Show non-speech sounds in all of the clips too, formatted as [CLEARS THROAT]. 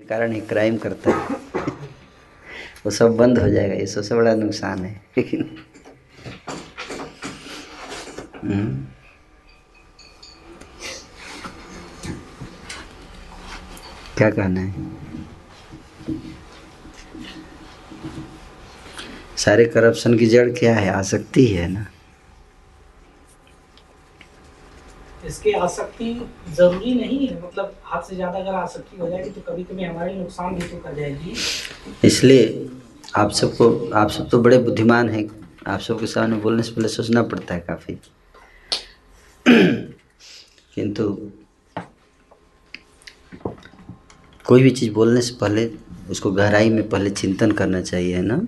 कारण ही क्राइम करता है। वो सब बंद हो जाएगा, ये सबसे बड़ा नुकसान है। लेकिन हम्म। क्या कहना है? सारे करप्शन की जड़ क्या है? आ आसक्ति है ना? इसकी आसक्ति ज़रूरी नहीं है। मतलब हाथ से ज़्यादा अगर आसक्ति हो जाएगी तो कभी कभी हमारे नुकसान भी तो कर जाएगी। इसलिए आप सबको, आप सब तो बड़े बुद्धिमान हैं। आप सबके सामने बोलने से पहले सोचना पड़ता है काफ़ी। किंतु कोई भी चीज़ बोलने से पहले, उसको गहराई में पहले चिंतन करना चाहिए, है ना?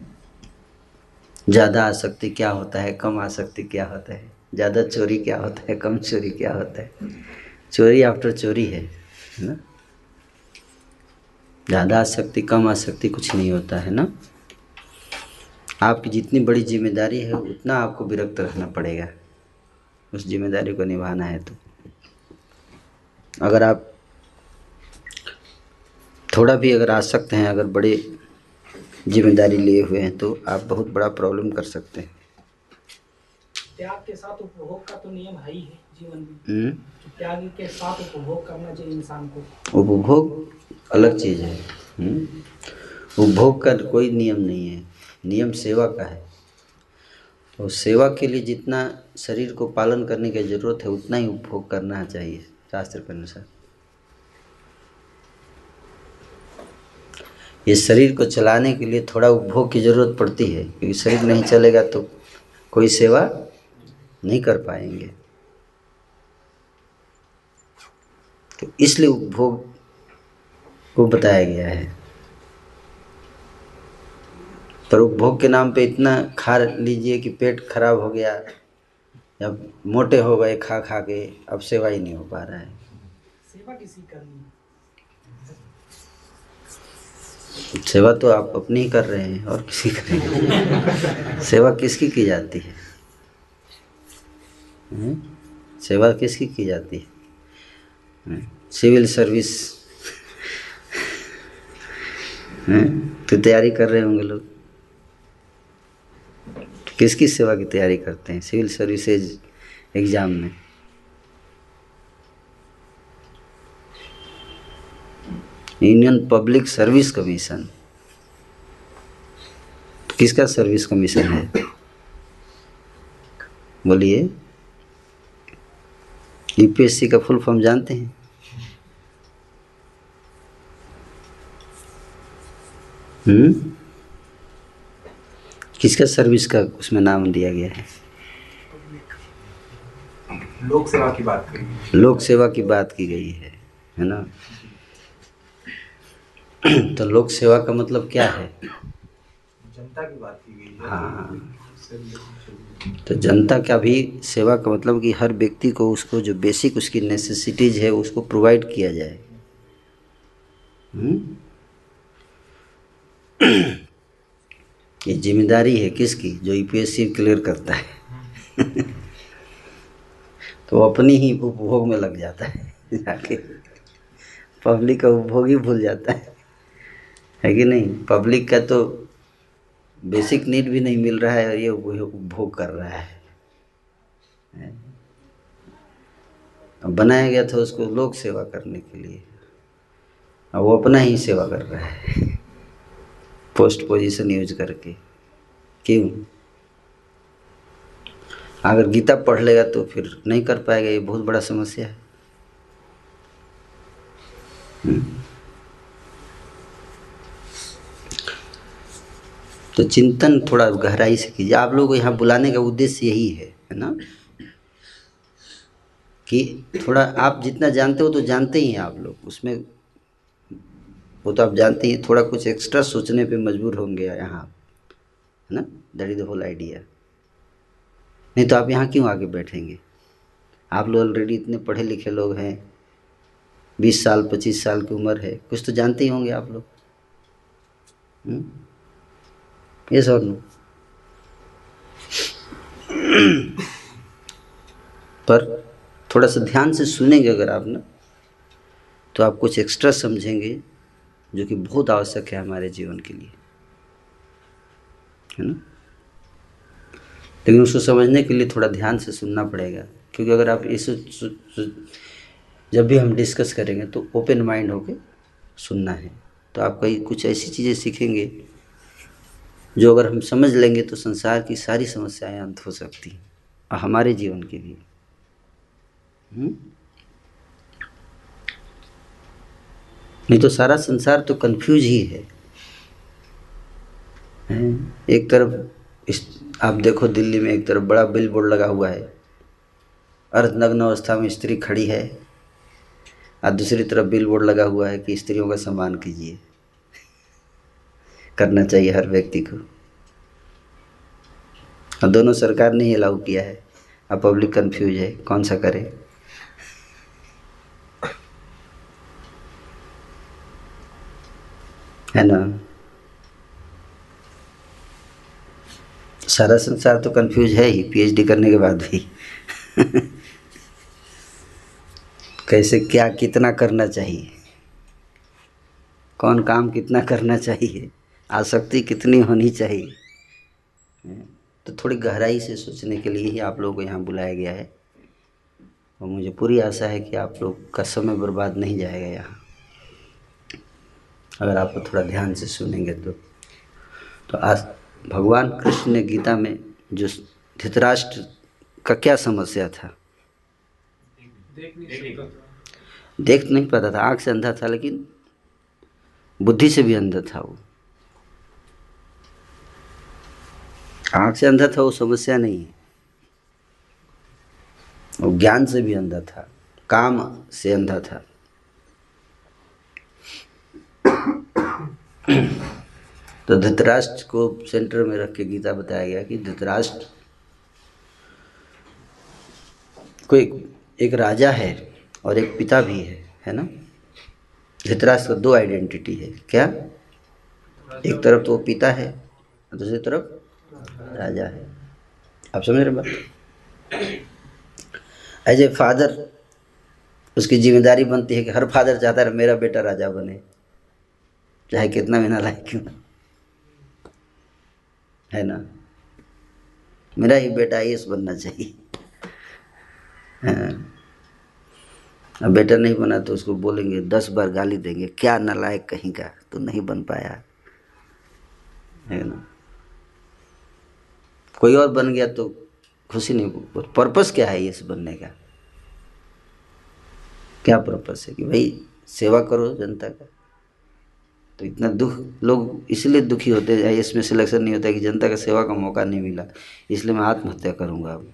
ज़्यादा आसक्ति क्या होता है, कम आसक्ति क्या होता है? ज़्यादा चोरी क्या होता है, कम चोरी क्या होता है? चोरी आफ्टर चोरी है ना? ज़्यादा आसक्ति, कम आसक्ति कुछ नहीं होता, है ना? आपकी जितनी बड़ी ज़िम्मेदारी है, उतना आपको विरक्त रहना पड़ेगा। उस ज़िम्मेदारी को निभाना है तो। अगर आप थोड़ा भी अगर आसक्त हैं, अगर बड़े ज़िम्मेदारी लिए हुए हैं तो आप बहुत बड़ा प्रॉब्लम कर सकते हैं। त्याग के साथ उपभोग का तो नियम है ही है जीवन में? कि त्याग के साथ उपभोग करना चाहिए इंसान को। उपभोग अलग चीज़ है। हम्म? उपभोग का कोई नियम नहीं है। नियम सेवा का है। तो सेवा के लिए जितना शरीर को पालन करने की ज़रूरत है उतना ही उपभोग करना चाहिए शास्त्र के अनुसार। ये शरीर को चलाने के लिए थोड़ा उपभोग की ज़रूरत पड़ती है क्योंकि शरीर नहीं चलेगा तो कोई सेवा नहीं कर पाएँगे। तो इसलिए उपभोग को बताया गया है। पर उपभोग के नाम पे इतना खा लीजिए कि पेट खराब हो गया या मोटे हो गए खा खा के अब सेवा ही नहीं हो पा रहा है। सेवा किसी करनी सेवा तो आप अपनी ही कर रहे हैं और किसी करेंगे [LAUGHS] सेवा किसकी की जाती है? सेवा किसकी की जाती है? हम्म? Civil service. हम्म? तो तैयारी कर रहे होंगे लोग। किसकी सेवा की तैयारी करते हैं? सिविल सर्विसेज़ एग्ज़ाम में। Union public service commission. किसका सर्विस कमीशन है? बोलिए। यूपीएससी का फुल फॉर्म जानते हैं? हम्म? किसका सर्विस का उसमें नाम दिया गया है? लोक सेवा की बात करेंगे लोक सेवा की बात की गई है है ना? तो लोक सेवा का मतलब क्या है? जनता की बात की गई है। हाँ। तो जनता का भी सेवा का मतलब कि हर व्यक्ति को उसको जो बेसिक उसकी नेसेसिटीज है, उसको प्रोवाइड किया जाए। हम्म? ये ज़िम्मेदारी है किसकी? जो यूपीएससी क्लियर करता है। तो अपनी ही उपभोग में लग जाता है। जाके पब्लिक का उपभोग ही भूल जाता है। है कि नहीं? पब्लिक का तो बेसिक नीड भी नहीं मिल रहा है और ये उपभोग कर रहा है? बनाया गया था उसको लोक सेवा करने के लिए। अब वो अपना ही सेवा कर रहा है। पोस्ट पोजीशन यूज़ करके। क्यों? अगर गीता पढ़ लेगा तो फिर नहीं कर पाएगा, ये बहुत बड़ा समस्या है। तो चिंतन थोड़ा गहराई से कीजिए। आप लोगों यहाँ बुलाने का उद्देश्य यही है है ना? कि थोड़ा आप जितना जानते हो तो जानते ही हैं आप लोग। उसमें वो तो आप जानते ही थोड़ा कुछ एक्स्ट्रा सोचने पे मजबूर होंगे यहाँ है ना? That is the whole idea नहीं तो आप यहाँ क्यों आके बैठेंगे? आप लोग ऑलरेडी इतने पढ़े लिखे लोग हैं, बीस साल, पच्चीस साल की उम्र है, कुछ तो जानते ही होंगे आप लोग। यस और नो पर थोड़ा सा ध्यान से सुनेंगे अगर आप ना तो आप कुछ एक्स्ट्रा समझेंगे जो कि बहुत आवश्यक है हमारे जीवन के लिए। है ना? लेकिन उसको समझने के लिए थोड़ा ध्यान से सुनना पड़ेगा, क्योंकि अगर आप इस जब भी हम डिस्कस करेंगे तो ओपन माइंड होके सुनना है। तो आप कई कुछ ऐसी चीज़ें सीखेंगे जो अगर हम समझ लेंगे तो संसार की सारी समस्याएँ अंत हो सकती हैं हमारे जीवन के लिए। हम्म? नहीं तो सारा संसार तो कंफ्यूज ही है। एक तरफ़ इस, आप देखो दिल्ली में एक तरफ़ बड़ा बिल बोर्ड लगा हुआ है। अर्धनग्न अवस्था में स्त्री खड़ी है, और दूसरी तरफ़ बिल बोर्ड लगा हुआ है कि स्त्रियों का सम्मान कीजिए। करना चाहिए हर व्यक्ति को। और दोनों सरकार ने ही अलाउ किया है। अब पब्लिक कंफ्यूज है, कौन सा करे? है ना? सारा संसार तो कंफ्यूज है ही पीएचडी करने के बाद भी। [LAUGHS] कैसे क्या कितना करना चाहिए? कौन काम कितना करना चाहिए? आसक्ति कितनी होनी चाहिए? तो थोड़ी गहराई से सोचने के लिए ही आप लोगों को यहाँ बुलाया गया है। और मुझे पूरी आशा है कि आप लोग का समय बर्बाद नहीं जाएगा यहाँ। अगर आप थोड़ा ध्यान से सुनेंगे तो। तो आज भगवान कृष्ण ने गीता में जो धृतराष्ट्र का क्या समस्या था? देख नहीं पाता था, आँख से अंधा था लेकिन बुद्धि से भी अंधा था वो। आँख से अंधा था, वो समस्या नहीं है। वो ज्ञान से भी अंधा था, काम से अंधा था। तो धृतराष्ट्र को सेंटर में रख के गीता बताया गया कि धृतराष्ट्र कोई एक राजा है और एक पिता भी है है ना? धृतराष्ट्र का दो आइडेंटिटी है, क्या? एक तरफ़ तो वो पिता है, दूसरी तरफ़ राजा है। आप समझ रहे बात? एज ए फादर, उसकी ज़िम्मेदारी बनती है कि हर फादर चाहता है मेरा बेटा राजा बने। चाहे कितना भी ना लाए क्यों है ना? मेरा ही बेटा आई बनना चाहिए। हाँ। अब बेटा नहीं बना तो उसको बोलेंगे, दस बार गाली देंगे, क्या नालायक कहीं का? तो नहीं बन पाया। है ना? कोई और बन गया तो खुशी नहीं पर्पस क्या है इस बनने का? क्या पर्पस है कि भाई सेवा करो जनता का? तो इतना दुख लोग इसलिए दुखी होते हैं इसमें सिलेक्शन नहीं होता कि जनता का सेवा का मौका नहीं मिला इसलिए मैं आत्महत्या करूँगा अब।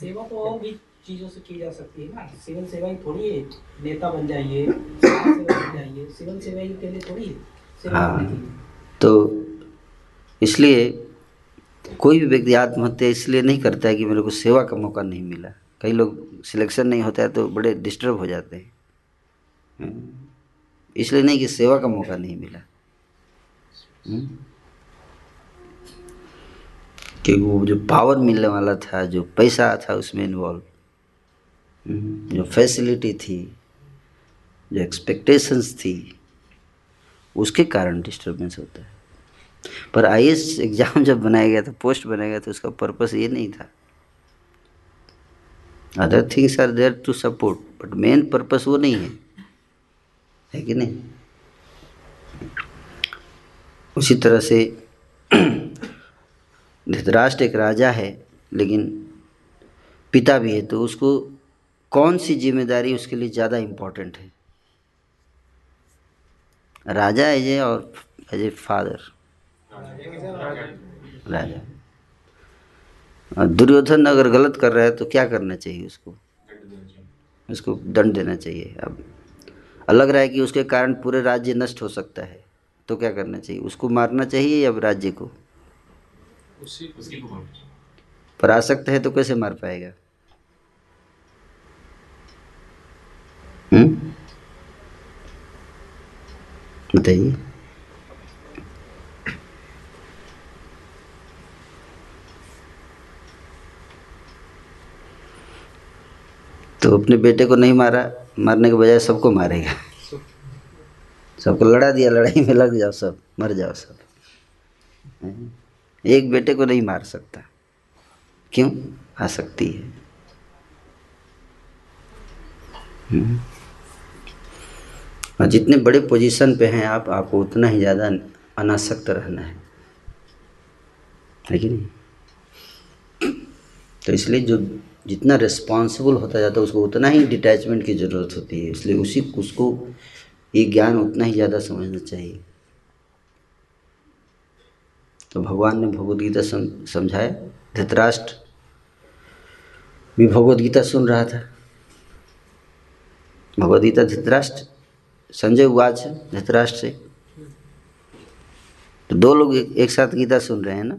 सेवा तो और भी चीज़ों से की जा सकती है ना सिविल सेवा ही थोड़ी है नेता बन जाइए बन जाइए सिविल सेवा ही के लिए थोड़ी है हाँ। तो इसलिए कोई भी व्यक्ति आत्महत्या इसलिए नहीं करता है कि मेरे को सेवा का मौका नहीं मिला कई लोग सिलेक्शन नहीं होता है तो बड़े डिस्टर्ब हो जाते हैं हाँ। इसलिए नहीं कि सेवा का मौका नहीं मिला हम्म? कि वो जो पावर मिलने वाला था, जो पैसा था उसमें इन्वॉल्व हम्म? जो फैसिलिटी थी, जो एक्सपेक्टेशंस थी, उसके कारण डिस्टर्बेंस होता है पर आई एग्ज़ाम जब बनाया गया था, पोस्ट बनाया गया था, उसका पर्पस ये नहीं था। Other things are there to support but main purpose वो नहीं है। है कि नहीं? उसी तरह से [CLEARS THROAT] धृतराष्ट्र एक राजा है, लेकिन पिता भी है तो उसको कौन सी ज़िम्मेदारी उसके लिए ज़्यादा इम्पोर्टेंट है? राजा एज ए और एज ए फादर राजा दुर्योधन अगर गलत कर रहा है तो क्या करना चाहिए उसको? उसको दंड देना चाहिए। अब लग रहा है कि उसके कारण पूरे राज्य नष्ट हो सकता है तो क्या करना चाहिए? उसको मारना चाहिए या राज्य को? उसी, उसी को पर आसक्त है तो कैसे मार पाएगा? हम्म? बताइए। तो अपने बेटे को नहीं मारा, मारने के बजाय सबको मारेगा। सबको लड़ा दिया, लड़ाई में लग जाओ सब, मर जाओ सब। एक बेटे को नहीं मार सकता। क्यों? आसक्ति है। हम्म। और जितने बड़े पोजीशन पे हैं आप, आपको उतना ही ज़्यादा अनासक्त रहना है। है कि नहीं? तो इसलिए जो जितना रिस्पॉन्सिबल होता जाता है, उसको उतना ही डिटैचमेंट की ज़रूरत होती है। इसलिए उसी, उसको ये ज्ञान उतना ही ज़्यादा समझना चाहिए। तो भगवान ने भगवदगीता समझाया। धृतराष्ट्र, भी भगवदगीता सुन रहा था। भगवदगीता, धृतराष्ट्र, संजय उवाच धृतराष्ट्र से। तो दो लोग एक साथ गीता सुन रहे हैं ना?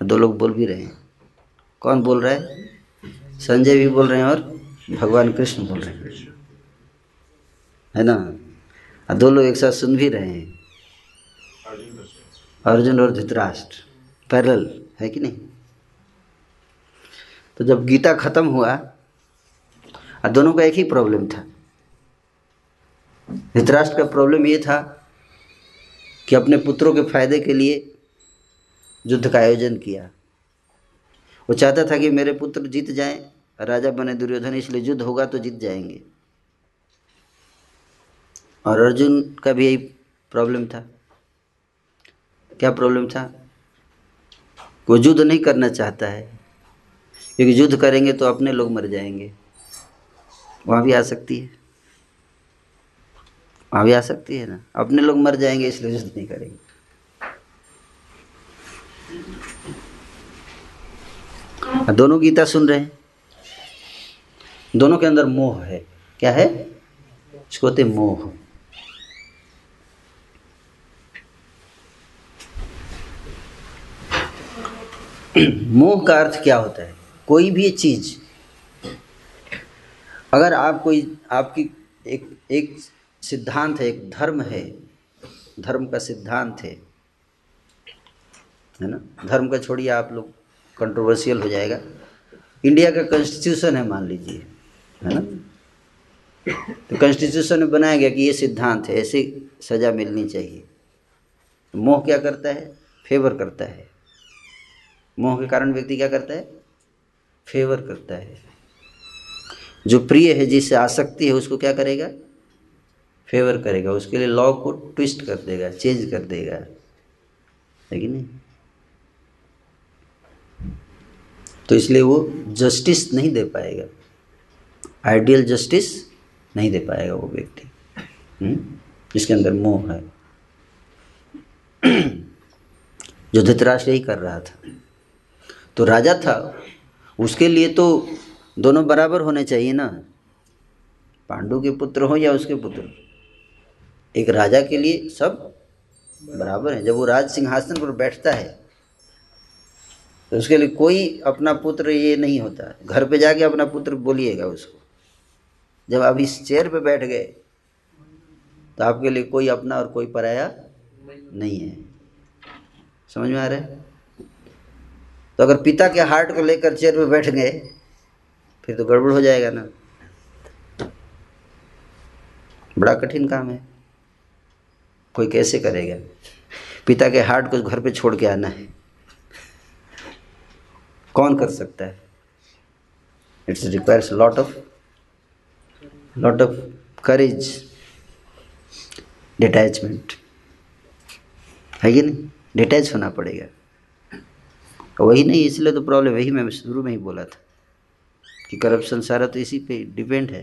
दो लोग बोल भी रहे हैं। कौन बोल रहा है? संजय भी बोल रहे हैं और भगवान कृष्ण बोल रहे हैं। है ना? और दो लोग एक साथ सुन भी रहे हैं। अर्जुन और धृतराष्ट्र। पैरल है कि नहीं? तो जब गीता खत्म हुआ, और दोनों का एक ही प्रॉब्लम था। धृतराष्ट्र का प्रॉब्लम ये था कि अपने पुत्रों के फ़ायदे के लिए युद्ध का आयोजन किया। वो चाहता था कि मेरे पुत्र जीत जाएँ राजा बने दुर्योधन, इसलिए युद्ध होगा तो जीत जाएँगे। और अर्जुन का भी यही प्रॉब्लम था। क्या प्रॉब्लम था? वो युद्ध नहीं करना चाहता है। क्योंकि युद्ध करेंगे तो अपने लोग मर जाएँगे। वहाँ भी आ सकती है। वहाँ भी आ सकती है ना? अपने लोग मर जाएँगे, इसलिए युद्ध नहीं करेंगे। दोनों गीता सुन रहे हैं। दोनों के अंदर मोह है। क्या है? इसको होते मोह। मोह का अर्थ क्या होता है? कोई भी चीज़, अगर आप कोई, आपकी एक एक सिद्धांत है, एक धर्म है, धर्म का सिद्धांत है है ना? धर्म का छोड़िए, आप लोग कंट्रोवर्शियल हो जाएगा। इंडिया का कॉन्स्टिट्यूशन है, मान लीजिए। है ना? तो कॉन्स्टिट्यूशन में बनाया गया कि ये सिद्धांत है, ऐसी सज़ा मिलनी चाहिए। मोह क्या करता है? फेवर करता है। मोह के कारण व्यक्ति क्या करता है? फेवर करता है। जो प्रिय है, जिससे आसक्ति है, उसको क्या करेगा? फेवर करेगा। उसके लिए लॉ को ट्विस्ट कर देगा चेंज कर देगा। है कि नहीं? तो इसलिए वो जस्टिस नहीं दे पाएगा। आइडियल जस्टिस नहीं दे पाएगा वो व्यक्ति। हम्म? जिसके अंदर मोह है। जो धृतराष्ट्र यही कर रहा था। तो राजा था। उसके लिए तो दोनों बराबर होने चाहिए ना। पांडु के पुत्र हो या उसके पुत्र। एक राजा के लिए सब बराबर है। जब वो राज सिंहासन पर बैठता है तो उसके लिए कोई अपना पुत्र ये नहीं होता। घर पे जाके अपना पुत्र बोलिएगा उसको। जब आप इस चेयर पे बैठ गए तो आपके लिए कोई अपना और कोई पराया नहीं है। समझ में आ रहा है? तो अगर पिता के हार्ट को लेकर चेयर पे बैठ गए, फिर तो गड़बड़ हो जाएगा ना। बड़ा कठिन काम है। कोई कैसे करेगा? पिता के हार्ट को घर पे छोड़ के आना है। कौन कर सकता है? It's requires lot of lot of courage detachment है कि नहीं? डिटैच होना पड़ेगा। वही नहीं इसलिए तो प्रॉब्लम वही मैं शुरू में ही बोला था कि करप्शन सारा तो इसी पे डिपेंड है।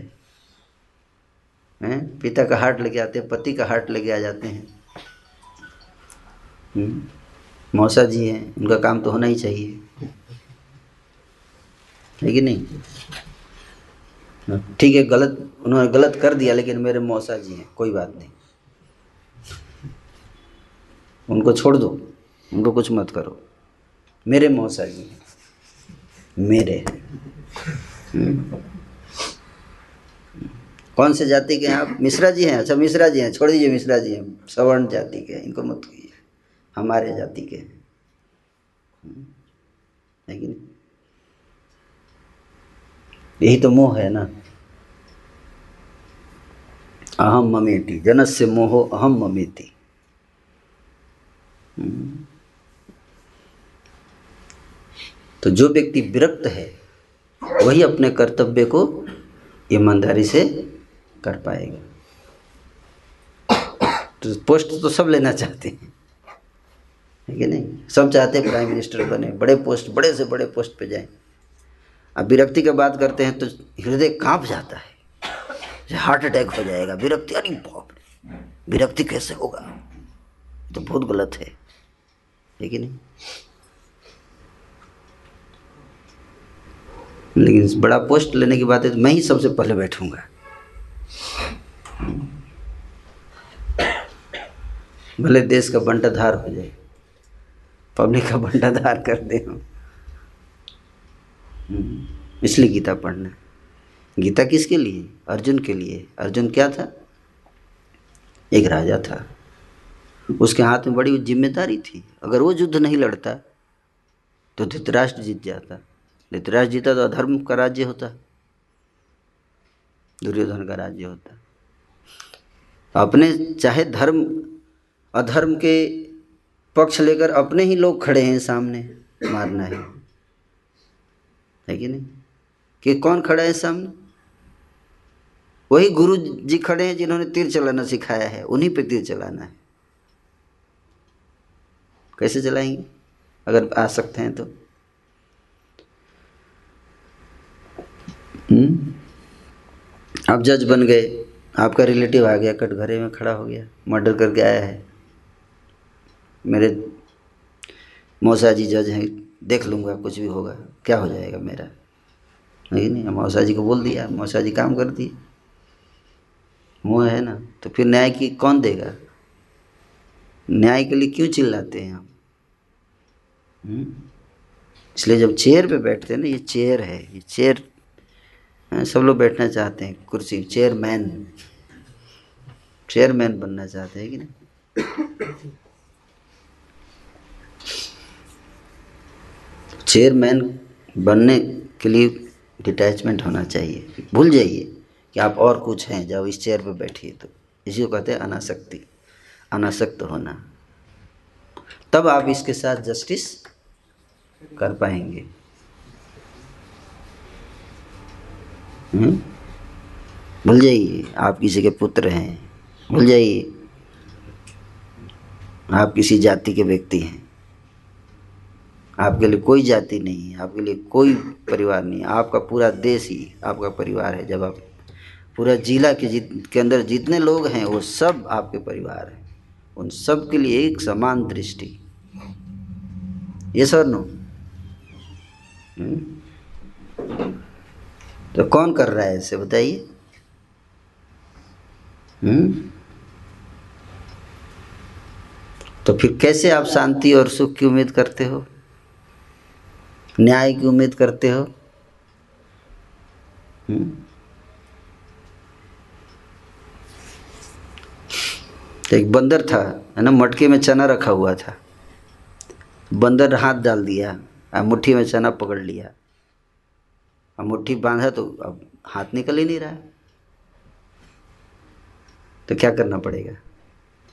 हैं? पिता का हार्ट लेके आते हैं पति का हार्ट लेके आ जाते हैं। हम्म, मौसा जी हैं उनका काम तो होना ही चाहिए। है कि नहीं? ठीक है, गलत, उन्होंने गलत कर दिया, लेकिन मेरे मौसा जी हैं, कोई बात नहीं। उनको छोड़ दो, उनको कुछ मत करो। मेरे मौसा जी हैं, मेरे हम्म। कौन से जाति के हैं आप? मिश्रा जी हैं? अच्छा मिश्रा जी हैं, छोड़ दीजिए, मिश्रा जी हैं। सवर्ण जाति के हैं, इनको मत कीजिए हमारे जाति के हैं। है कि नहीं यही तो मोह है ना। अहम ममेति, जनस्य मोहो अहम हम्म। तो जो व्यक्ति विरक्त है, वही अपने कर्तव्य को ईमानदारी से कर पाएगा। तो पोस्ट तो सब लेना चाहते हैं। है कि नहीं? सब चाहते हैं प्राइम मिनिस्टर बने, बड़े पोस्ट बड़े से बड़े पोस्ट पे जाएँ। अब विरक्ति की बात करते हैं तो हृदय काँप जाता है। हार्ट अटैक हो जाएगा, विरक्ति, अरे बाप विरक्ति कैसे होगा? तो बहुत गलत है नहीं? लेकिन बड़ा पोस्ट लेने की बात है तो मैं ही सबसे पहले बैठूँगा। भले देश का बंटाधार हो जाए पब्लिक का बंटाधार कर दे। हम इसलिए गीता पढ़ना गीता किसके लिए? अर्जुन के लिए। अर्जुन क्या था? एक राजा था। उसके हाथ में बड़ी ज़िम्मेदारी थी। अगर वो युद्ध नहीं लड़ता तो धृतराष्ट्र जीत जाता। धृतराष्ट्र जीता तो अधर्म का राज्य होता। दुर्योधन का राज्य होता। अपने, चाहे धर्म, अधर्म के पक्ष लेकर अपने ही लोग खड़े हैं सामने। मारना है। है कि नहीं? कि कौन खड़ा है सामने? वही गुरु जी खड़े हैं जिन्होंने तीर चलाना सिखाया है, उन्हीं पे तीर चलाना है। कैसे चलाएँगे? अगर आ सकते हैं तो। हम्म? आप जज बन गए, आपका रिलेटिव आ गया, कटघरे में खड़ा हो गया, मर्डर करके आया है। मेरे मौसा जी जज हैं, देख लूँगा, कुछ भी होगा। क्या हो जाएगा मेरा? नहीं नहीं मौसा जी को बोल दिया मौसा जी काम कर दिए। मुँह है ना तो फिर न्याय की कौन देगा? न्याय के लिए क्यों चिल्लाते हैं हम हम्म? इसलिए जब चेयर पे बैठते हैं ना ये चेयर है ये चेयर हाँ, सब लोग बैठना चाहते हैं कुर्सी चेयरमैन। चेयरमैन बनना चाहते हैं कि नहीं? चेयरमैन बनने के लिए डिटैचमेंट होना चाहिए। भूल जाइए कि आप और कुछ हैं जब इस चेयर पर बैठिए तो। इसी को कहते हैं अनासक्ति, अनासक्त होना। तब आप इसके साथ जस्टिस कर पाएँगे। हम्म? भूल जाइए, आप किसी के पुत्र हैं। भूल जाइए। आप किसी जाति के व्यक्ति हैं। आपके लिए कोई जाति नहीं है, आपके लिए कोई परिवार नहीं है। आपका पूरा देश ही आपका परिवार है। जब आप पूरा जिला के जित, के अंदर जितने लोग हैं, वो सब आपके परिवार हैं। उन सब के लिए एक समान दृष्टि। ये सर नो। तो कौन कर रहा है इसे बताइए। हम्म? तो फिर कैसे आप शांति और सुख की उम्मीद करते हो? न्याय की उम्मीद करते हो? हम्म? तो एक बंदर था है ना? मटके में चना रखा हुआ था। बंदर हाथ डाल दिया और मुट्ठी में चना पकड़ लिया। अब मुट्ठी बांधा तो अब हाथ निकल ही नहीं रहा। तो क्या करना पड़ेगा?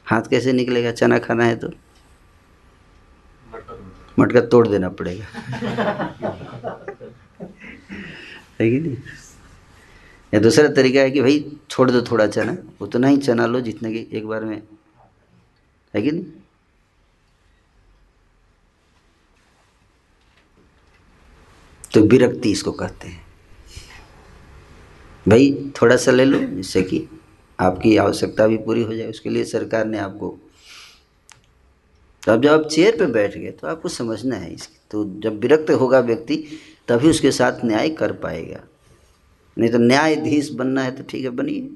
हाथ कैसे निकलेगा? चना खाना है तो। मटका तोड़ देना पड़ेगा। है कि नहीं? या दूसरा तरीका है कि भाई छोड़ दो थोड़ा चना। उतना ही चना लो जितने की एक बार में। है कि नहीं? तो विरक्ति इसको कहते हैं। भाई थोड़ा सा ले लो, जिससे कि आपकी आवश्यकता भी पूरी हो जाए। उसके लिए सरकार ने आपको तो अब जब आप चेयर पे बैठ गए तो आपको समझना है इसकी। तो जब विरक्त होगा व्यक्ति, तभी उसके साथ न्याय कर पाएगा। नहीं तो न्यायाधीश बनना है तो ठीक है, बनिए।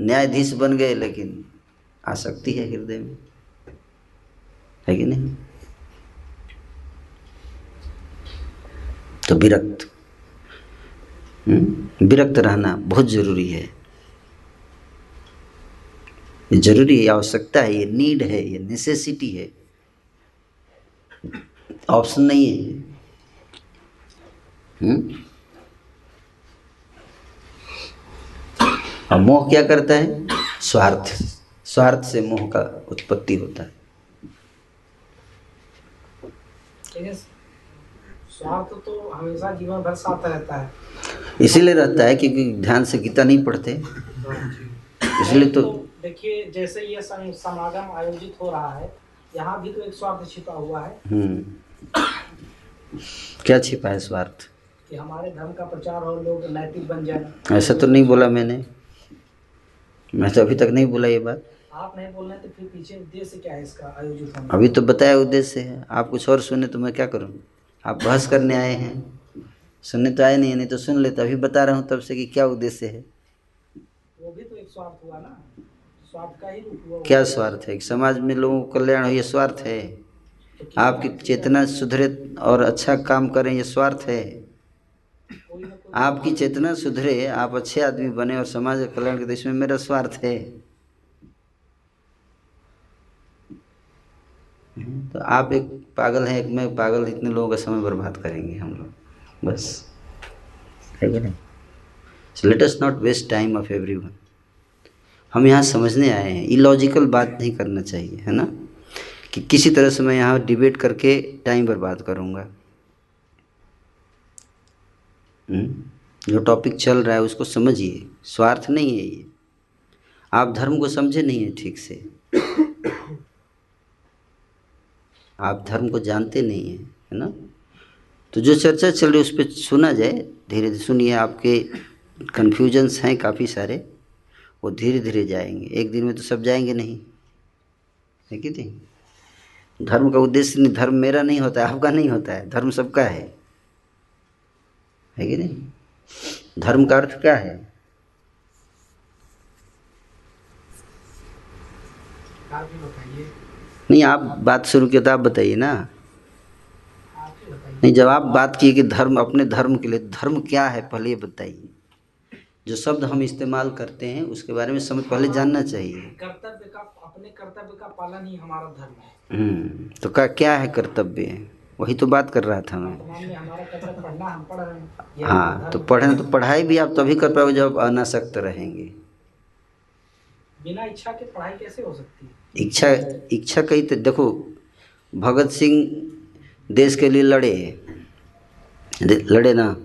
न्यायाधीश बन गए, लेकिन आसक्ति है हृदय में। है कि नहीं? तो विरक्त। हम्म? विरक्त रहना बहुत ज़रूरी है। ये ज़रूरी है आवश्यकता है ये नीड है ये नेसेसिटी है। ऑप्शन नहीं है हुँ? और मोह क्या करता है? स्वार्थ स्वार्थ से मोह का उत्पत्ति होता है। स्वार्थ तो हमेशा जीवन भर साथ रहता है। इसीलिए रहता है क्योंकि ध्यान से गीता नहीं पढ़ते। इसलिए तो देखिए जैसे ये समागम आयोजित हो रहा है यहाँ भी तो एक स्वार्थ छिपा हुआ है। हम्म। क्या छिपा है स्वार्थ? कि हमारे धर्म का प्रचार हो लोग नैतिक बन जाए। ऐसा तो नहीं बोला मैंने। मैं तो अभी तक नहीं बोला ये बात। आप नहीं बोल रहे तो फिर पीछे उद्देश्य क्या है इसका आयोजित होने अभी तो बताया उद्देश्य है। आप कुछ और सुने तो मैं क्या करूँ? आप बहस करने आए हैं। सुनने तो आए नहीं नहीं तो सुन लेते। अभी बता रहा हूँ तब से कि क्या उद्देश्य है। वो भी तो एक स्वार्थ हुआ ना। का क्या स्वार्थ है? समाज में लोगों का कल्याण हो, ये स्वार्थ है? आपकी चेतना सुधरे और अच्छा काम करें, ये स्वार्थ है? आपकी चेतना सुधरे, आप अच्छे आदमी बने और समाज का कल्याण करे इसमें मेरा स्वार्थ है। तो आप एक पागल हैं, एक मैं पागल, इतने लोगों का समय बर्बाद करेंगे हम लोग। बस। कि let us not waste time of every हम यहाँ समझने आए हैं। इलॉजिकल बात नहीं करना चाहिए, है ना? कि किसी तरह से मैं यहाँ डिबेट करके टाइम बर्बाद करूँगा। हम्म? जो टॉपिक चल रहा है उसको समझिए। स्वार्थ नहीं है ये। आप धर्म को समझे नहीं है ठीक से। आप धर्म को जानते नहीं हैं, है ना? तो जो चर्चा चल रही है उस पर सुना जाए। धीरे धीरे सुनिए, आपके कन्फ्यूजन्स हैं काफ़ी सारे। वो धीरे धीरे जाएँगे। एक दिन में तो सब जाएँगे नहीं। है कि नहीं? धर्म का उद्देश्य नहीं धर्म मेरा नहीं होता है आपका नहीं होता है। धर्म सबका है। है कि नहीं? धर्म का अर्थ क्या है? आप नहीं आप बात शुरू किया तो आप बताइए ना। नहीं जब आप बात किए कि धर्म अपने धर्म के लिए धर्म क्या है पहले ये बताइए। जो शब्द हम इस्तेमाल करते हैं उसके बारे में समझ पहले जानना चाहिए। कर्तव्य का अपने कर्तव्य का पालन ही हमारा धर्म है। हम्म, तो का क्या है कर्तव्य? वही तो बात कर रहा था मैं। हैं तो। पढ़ें तो पढ़ाई भी आप तभी कर पाओगे जब अनासक्त रहेंगे। बिना इच्छा के पढ़ाई कैसे हो सकती है? इच्छा इच्छा कही तो देखो भगत सिंह देश के लिए लड़े लड़े ना।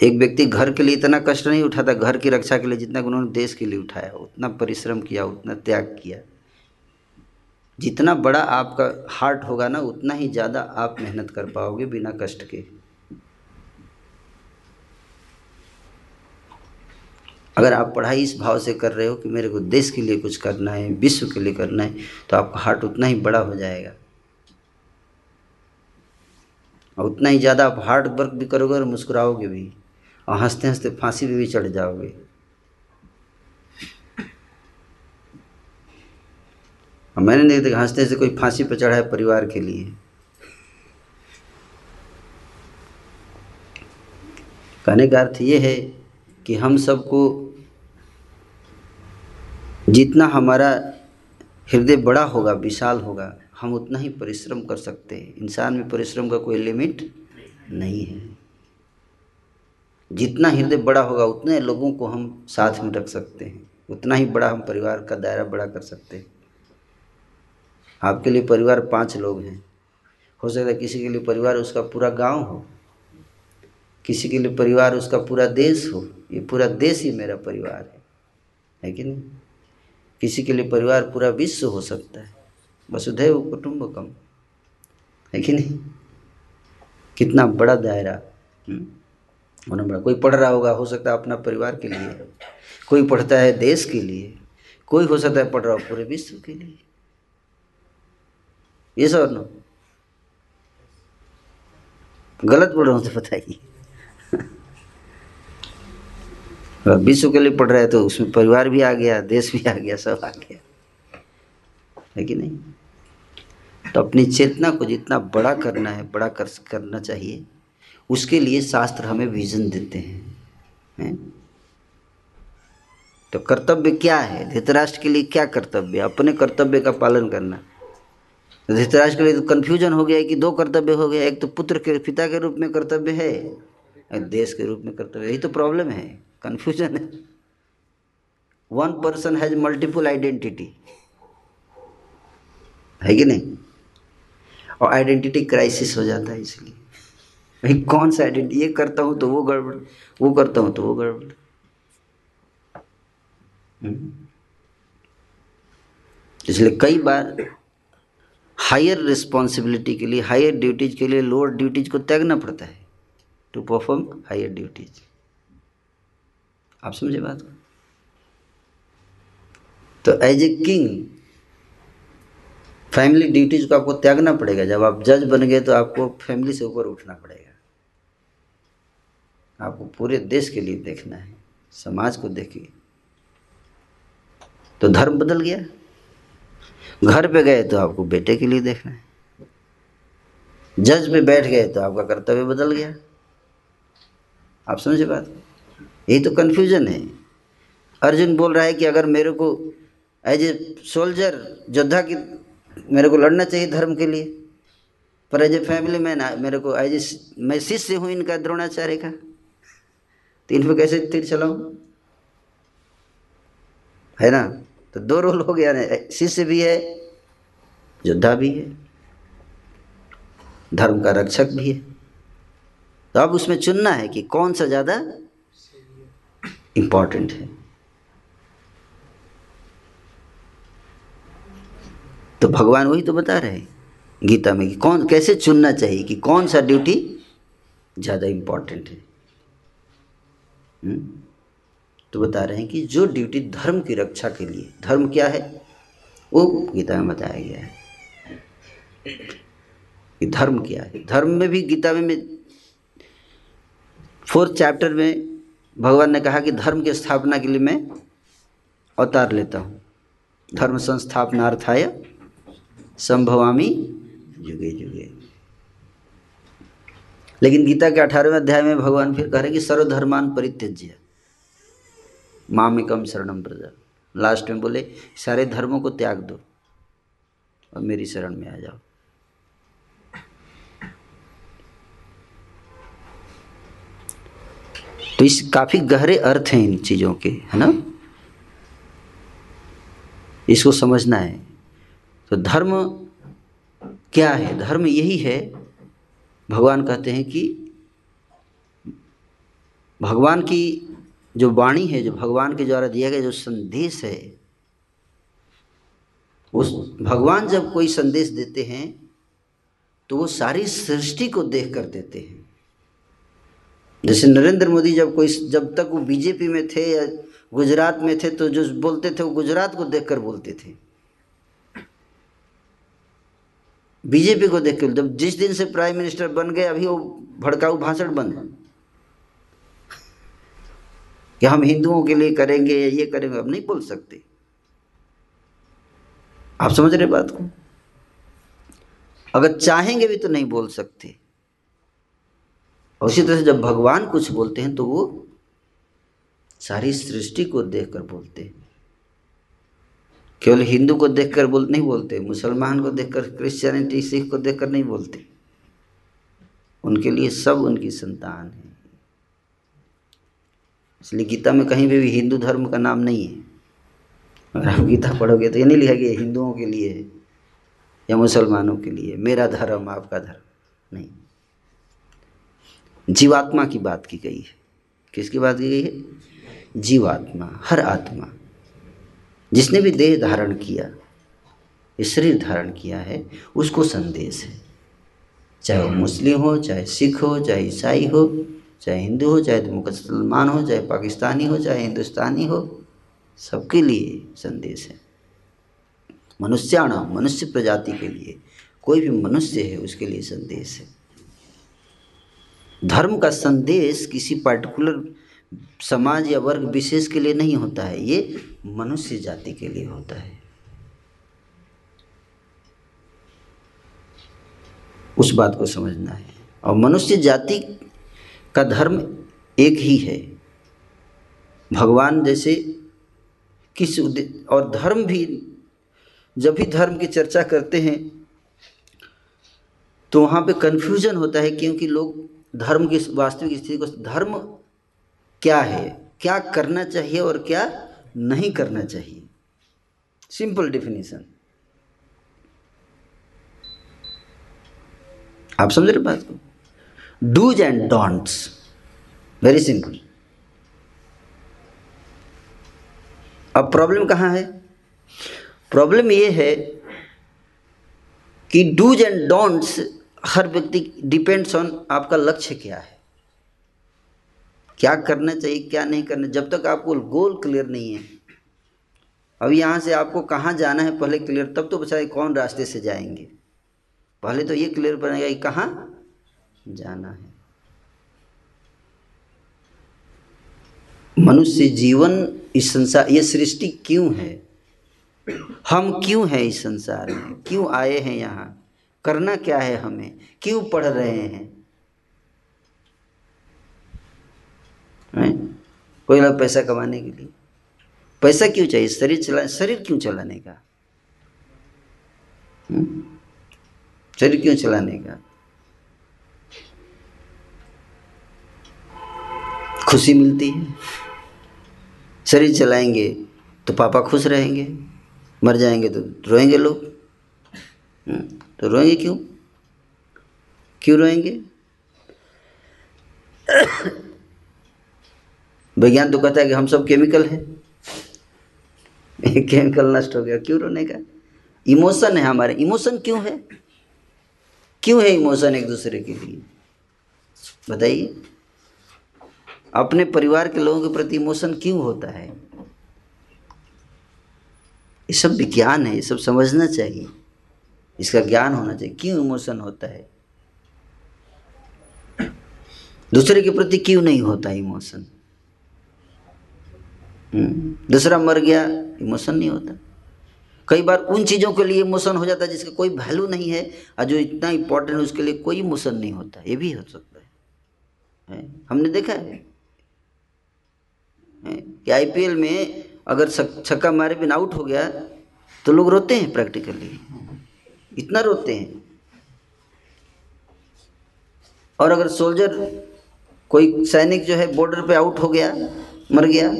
एक व्यक्ति घर के लिए इतना कष्ट नहीं उठाता, घर की रक्षा के लिए जितना उन्होंने देश के लिए उठाया, उतना परिश्रम किया, उतना त्याग किया। जितना बड़ा आपका हार्ट होगा ना, उतना ही ज़्यादा आप मेहनत कर पाओगे बिना कष्ट के। अगर आप पढ़ाई इस भाव से कर रहे हो कि मेरे को देश के लिए कुछ करना है, विश्व के लिए करना है तो आपका हार्ट उतना ही बड़ा हो जाएगा। और उतना ही ज़्यादा आप हार्ड वर्क भी करोगे और मुस्कुराओगे भी। और हँसते हँसते फांसी पे भी चढ़ जाओगे। और मैंने नहीं देखा हँसते हँसते कोई फांसी पर चढ़ा है परिवार के लिए। कहने का अर्थ ये है कि हम सबको जितना हमारा हृदय बड़ा होगा, विशाल होगा, हम उतना ही परिश्रम कर सकते हैं। इंसान में परिश्रम का कोई लिमिट नहीं है। जितना हृदय बड़ा होगा उतने लोगों को हम साथ में रख सकते हैं। उतना ही बड़ा हम परिवार का दायरा बड़ा कर सकते हैं। आपके लिए परिवार पाँच लोग हैं। हो सकता है किसी के लिए परिवार उसका पूरा गाँव हो किसी के लिए परिवार उसका पूरा देश हो। ये पूरा देश ही मेरा परिवार है। है कि नहीं? किसी के लिए परिवार पूरा विश्व हो सकता है। वसुधैव कुटुंबकम। है कि नहीं? कितना बड़ा दायरा हम्म? होना कोई पढ़ रहा होगा, हो सकता है अपना परिवार के लिए, कोई पढ़ता है देश के लिए, कोई हो सकता है पढ़ रहा हो पूरे विश्व के लिए। ये सब नो गलत पढ़ रहा हूँ तो बताइए। विश्व के लिए पढ़ रहा है तो उसमें परिवार भी आ गया, देश भी आ गया, सब आ गया। है कि नहीं? तो अपनी चेतना को जितना बड़ा करना है, बड़ा कर, करना चाहिए। उसके लिए शास्त्र हमें विजन देते हैं हैं? तो कर्तव्य क्या है? धृतराष्ट्र के लिए क्या कर्तव्य? अपने कर्तव्य का पालन करना। धृतराष्ट्र के लिए तो कन्फ्यूज़न हो गया है कि दो कर्तव्य हो गया, एक तो पुत्र के पिता के रूप में कर्तव्य है, और देश के रूप में कर्तव्य। यही तो प्रॉब्लम है कन्फ्यूज़न है। One person has multiple identity है कि नहीं? और आइडेंटिटी क्राइसिस हो जाता है इसलिए। भाई, कौन सा आइडेंटिटी ये करता हूँ तो वो गड़बड़, वो करता हूँ तो वो गड़बड़। इसलिए कई बार हायर रिस्पॉन्सिबिलिटी के लिए हायर ड्यूटीज़ के लिए लोअर ड्यूटीज़ को त्यागना पड़ता है टू परफॉर्म हायर ड्यूटीज़ आप समझे बात को? तो as a king family duties को आपको त्यागना पड़ेगा। जब आप जज बन गए तो आपको फैमिली से ऊपर उठना पड़ेगा। आपको पूरे देश के लिए देखना है, समाज को देखिए। तो धर्म बदल गया। घर पे गए तो आपको बेटे के लिए देखना है। जज पे बैठ गए तो आपका कर्तव्य बदल गया। आप समझे बात? यही तो कन्फ्यूज़न है। अर्जुन बोल रहा है कि अगर मेरे को एज ए सोल्जर योद्धा की, मेरे को लड़ना चाहिए धर्म के लिए। पर एज ए फैमिली मैन मेरे को एज ए मैं शिष्य हूँ इनका द्रोणाचार्य का। तो इन पर कैसे तीर चलाऊँ? है ना? तो दो रोल हो गया ना। शिष्य भी है, योद्धा भी है, धर्म का रक्षक भी है। तो अब उसमें चुनना है कि कौन सा ज़्यादा इम्पोर्टेंट है। तो भगवान वही तो बता रहे हैं गीता में कि कौन, कैसे चुनना चाहिए कि कौन सा ड्यूटी ज़्यादा इम्पोर्टेंट है? तो बता रहे हैं कि जो ड्यूटी धर्म की रक्षा के लिए, धर्म क्या है? वो गीता में बताया गया है कि धर्म क्या है। धर्म में भी गीता में फोर्थ चैप्टर में भगवान ने कहा कि धर्म की स्थापना के लिए मैं अवतार लेता हूँ। धर्म संस्थापनार्थाय संभवामी युगे युगे। लेकिन गीता के अठारहवें अध्याय में भगवान फिर कह रहे कि सर्वधर्मान परित्यज्य। मामिकम शरणम प्रजा। लास्ट में बोले, सारे धर्मों को त्याग दो और मेरी शरण में आ जाओ। तो इस काफ़ी गहरे अर्थ हैं इन चीज़ों के, है ना? इसको समझना है। तो धर्म क्या है? धर्म यही है भगवान कहते हैं कि भगवान की जो वाणी है, जो भगवान के द्वारा दिया गया जो संदेश है, उस भगवान जब कोई संदेश देते हैं तो वो सारी सृष्टि को देख कर देते हैं। जैसे नरेंद्र मोदी जब कोई, जब तक वो बीजेपी में थे या गुजरात में थे तो जो बोलते थे वो गुजरात को देखकर बोलते थे। बीजेपी को देख के जब जिस दिन से प्राइम मिनिस्टर बन गए, अभी वो भड़काऊ भाषण बंद कि हम हिंदुओं के लिए करेंगे, या ये करेंगे अब नहीं बोल सकते। आप समझ रहे बात को? अगर चाहेंगे भी तो नहीं बोल सकते। और उसी तरह से जब भगवान कुछ बोलते हैं तो वो सारी सृष्टि को देखकर बोलते हैं। केवल हिंदू को देखकर बोल, नहीं बोलते, मुसलमान को देखकर क्रिश्चियनिटी सिख को देखकर नहीं बोलते। उनके लिए सब उनकी संतान है। इसलिए गीता में कहीं भी हिंदू धर्म का नाम नहीं है। अगर आप गीता पढ़ोगे तो ये नहीं लिखा कि हिंदुओं के लिए या मुसलमानों के लिए मेरा धर्म, आपका धर्म नहीं। जीवात्मा की बात की गई है। किसकी बात की गई है? जीवात्मा, हर आत्मा। जिसने भी देह धारण किया शरीर धारण किया है, उसको संदेश है। चाहे वो मुस्लिम हो, चाहे सिख हो, चाहे ईसाई हो, चाहे हिंदू हो, चाहे मुसलमान हो, चाहे पाकिस्तानी हो, चाहे हिंदुस्तानी हो, सबके लिए संदेश है। मनुष्याण, मनुष्य प्रजाति के लिए, कोई भी मनुष्य है, उसके लिए संदेश है। धर्म का संदेश किसी पर्टिकुलर समाज या वर्ग विशेष के लिए नहीं होता है, ये मनुष्य जाति के लिए होता है। उस बात को समझना है। और मनुष्य जाति का धर्म एक ही है। भगवान जैसे किस और धर्म भी, जब भी धर्म की चर्चा करते हैं तो वहाँ पे कन्फ्यूज़न होता है, क्योंकि लोग धर्म की, वास्तविक स्थिति को, धर्म क्या है, क्या करना चाहिए और क्या नहीं करना चाहिए? सिंपल डिफिनीशन आप समझ रहे बात को? Dos and don'ts very simple अब प्रॉब्लम कहाँ है? प्रॉब्लम ये है कि डूज एंड डोंट्स हर व्यक्ति डिपेंड्स ऑन आपका लक्ष्य क्या है। क्या करना चाहिए, क्या नहीं करना। जब तक आपको गोल क्लियर नहीं है, अब यहाँ से आपको कहाँ जाना है पहले क्लियर, तब तो बचाए कौन रास्ते से जाएँगे? पहले तो ये क्लियर बनेगा कि कहाँ जाना है। मनुष्य जीवन इस संसार, ये सृष्टि क्यों है? हम क्यों हैं इस संसार में? क्यों आए हैं यहाँ? करना क्या है हमें? क्यों पढ़ रहे हैं? है? कोई लोग पैसा कमाने के लिए। पैसा क्यों चाहिए? शरीर चला शरीर क्यों चलाने का? हम्म? शरीर क्यों चलाने का? खुशी मिलती है। शरीर चलाएँगे तो पापा खुश रहेंगे। मर जाएँगे तो रोएँगे लोग। हम्म, तो रोएँगे क्यों? क्यों रोएँगे? विज्ञान तो कहता है कि हम सब केमिकल हैं। [LAUGHS] केमिकल नष्ट हो गया। क्यों रोने का? इमोशन है हमारे। इमोशन क्यों है? क्यों है इमोशन एक दूसरे के लिए? बताइए। अपने परिवार के लोगों के प्रति इमोशन क्यों होता है? ये सब विज्ञान है, ये सब समझना चाहिए। इसका ज्ञान होना चाहिए। क्यों इमोशन होता है? दूसरे के प्रति क्यों नहीं होता इमोशन दूसरा मर गया इमोशन नहीं होता। कई बार उन चीज़ों के लिए इमोशन हो जाता है जिसका कोई वैल्यू नहीं है और जो इतना इम्पोर्टेंट है उसके लिए कोई इमोशन नहीं होता। ये भी हो सकता है? हमने देखा है, है? कि आईपीएल में अगर छक्का मारे बिना आउट हो गया तो लोग रोते हैं प्रैक्टिकली इतना रोते हैं। और अगर सोल्जर कोई सैनिक जो है बॉर्डर पे आउट हो गया मर गया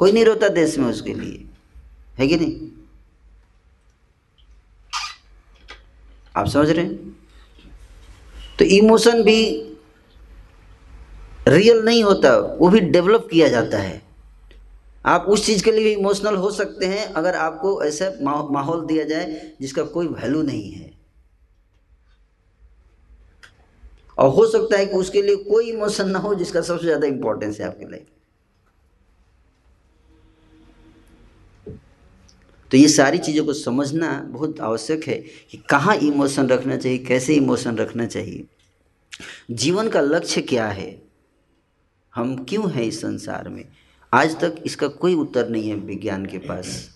कोई नहीं रोता देश में उसके लिए। है कि नहीं? आप समझ रहे हैं? तो इमोशन भी रियल नहीं होता, वो भी डेवलप किया जाता है। आप उस चीज़ के लिए भी इमोशनल हो सकते हैं, अगर आपको ऐसा माहौल दिया जाए जिसका कोई वैल्यू नहीं है। और हो सकता है कि उसके लिए कोई इमोशन ना हो जिसका सबसे ज़्यादा इंपॉर्टेंस है आपके लाइफ तो ये सारी चीज़ों को समझना बहुत आवश्यक है कि कहाँ इमोशन रखना चाहिए, कैसे इमोशन रखना चाहिए। जीवन का लक्ष्य क्या है? हम क्यों हैं इस संसार में? आज तक इसका कोई उत्तर नहीं है विज्ञान के पास।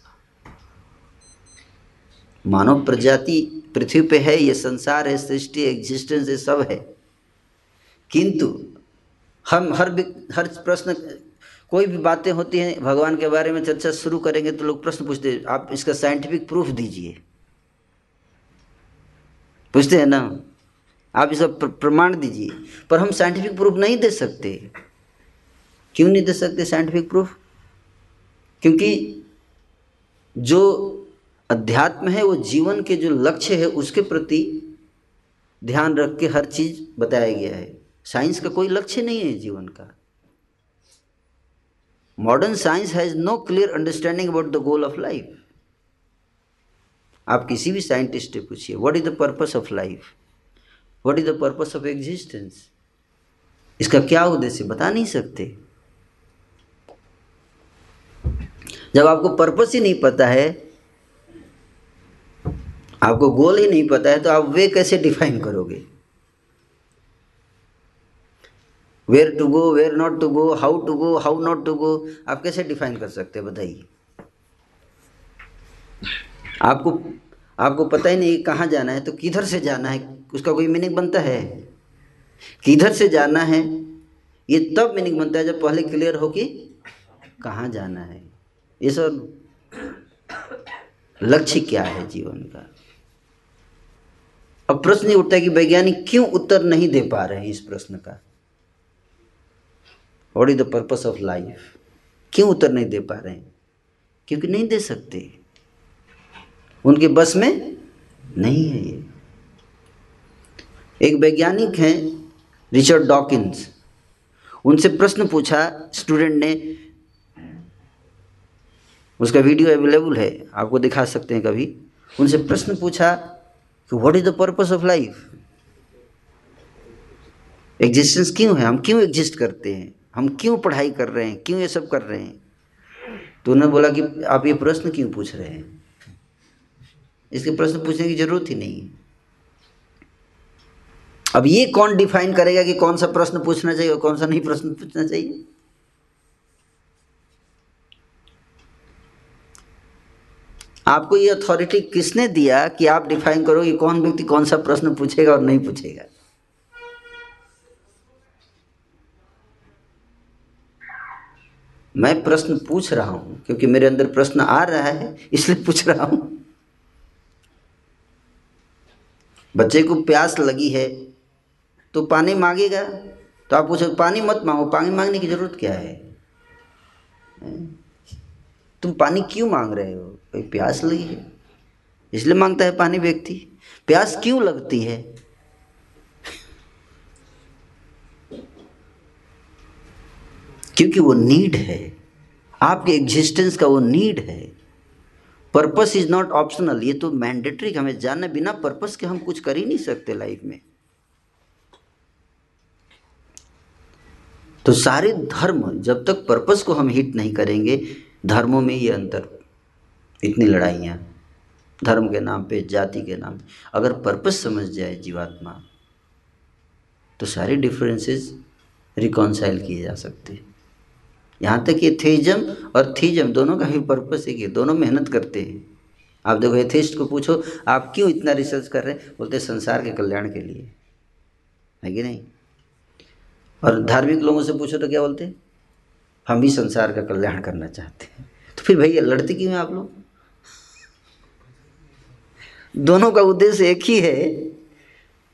मानव प्रजाति पृथ्वी पे है, ये संसार है, सृष्टि एग्जिस्टेंस ये सब है। किंतु हम हर हर प्रश्न कोई भी बातें होती हैं, भगवान के बारे में चर्चा शुरू करेंगे तो लोग प्रश्न पूछते हैं, आप इसका साइंटिफिक प्रूफ दीजिए। पूछते हैं ना? आप इसका प्रमाण दीजिए। पर हम साइंटिफिक प्रूफ नहीं दे सकते। क्यों नहीं दे सकते साइंटिफिक प्रूफ क्योंकि जो अध्यात्म है, वो जीवन के जो लक्ष्य है, उसके प्रति ध्यान रख के हर चीज़ बताया गया है। साइंस का कोई लक्ष्य नहीं है जीवन का। Modern science has no clear understanding about the goal of life आप किसी भी साइंटिस्ट से पूछिए what is the purpose of life what is the purpose of existence इसका क्या उद्देश्य? बता नहीं सकते। जब आपको पर्पस ही नहीं पता है, आपको गोल ही नहीं पता है तो आप वे कैसे डिफाइन करोगे? Where to go where not to go how to go how not to go आप कैसे डिफाइन कर सकते हैं, बताइए। आपको आपको पता ही नहीं कहाँ जाना है तो किधर से जाना है, उसका कोई मीनिंग बनता है? किधर से जाना है, ये तब मीनिंग बनता है जब पहले क्लियर हो कि कहाँ जाना है। ये सब लक्ष्य क्या है जीवन का? अब प्रश्न उठता है कि वैज्ञानिक क्यों उत्तर नहीं दे पा रहे हैं इस प्रश्न का? What is the purpose of life क्यों उत्तर नहीं दे पा रहे हैं? क्योंकि नहीं दे सकते। उनके बस में नहीं है ये। एक वैज्ञानिक हैं रिचर्ड डॉकिंस उनसे प्रश्न पूछा स्टूडेंट ने, उसका वीडियो अवेलेबल है, आपको दिखा सकते हैं कभी। उनसे प्रश्न पूछा कि what is the purpose of life existence क्यों है? हम क्यों एग्जिस्ट करते हैं? हम क्यों पढ़ाई कर रहे हैं? क्यों ये सब कर रहे हैं? तो उन्होंने बोला कि आप ये प्रश्न क्यों पूछ रहे हैं? इसके प्रश्न पूछने की ज़रूरत ही नहीं है। अब ये कौन डिफाइन करेगा कि कौन सा प्रश्न पूछना चाहिए और कौन सा नहीं प्रश्न पूछना चाहिए? आपको ये अथॉरिटी किसने दिया कि आप डिफाइन करो कि कौन व्यक्ति कौन सा प्रश्न पूछेगा और नहीं पूछेगा? मैं प्रश्न पूछ रहा हूँ, क्योंकि मेरे अंदर प्रश्न आ रहा है, इसलिए पूछ रहा हूँ। बच्चे को प्यास लगी है तो पानी मांगेगा? तो आप पूछो पानी मत मांगो, पानी मांगने की ज़रूरत क्या है? तुम पानी क्यों मांग रहे हो? भाई प्यास लगी है? इसलिए माँगता है पानी व्यक्ति। प्यास क्यों लगती है? क्योंकि वो नीड है। आपके एग्जिस्टेंस का वो नीड है। पर्पस इज़ नॉट ऑप्शनल ये तो मैंडेटरी हमें जानना बिना पर्पस के हम कुछ कर ही नहीं सकते लाइफ में। तो सारे धर्म, जब तक पर्पस को हम हिट नहीं करेंगे, धर्मों में ये अंतर। इतनी लड़ाइयाँ, धर्म के नाम पे, जाति के नाम पे। अगर पर्पस समझ जाए जीवात्मा तो सारे डिफरेंसेस रिकॉन्साइल किए जा सकते हैं। यहाँ तक कि थेजम और थीजम दोनों का भी पर्पस एक है कि दोनों मेहनत करते हैं। आप देखो एथेस्ट को पूछो, आप क्यों इतना रिसर्च कर रहे हैं? बोलते संसार के कल्याण के लिए। है कि नहीं? और धार्मिक लोगों से पूछो तो क्या बोलते हम भी संसार का कल्याण करना चाहते हैं। तो फिर भैया लड़ते क्यों हैं आप लोग? दोनों का उद्देश्य एक ही है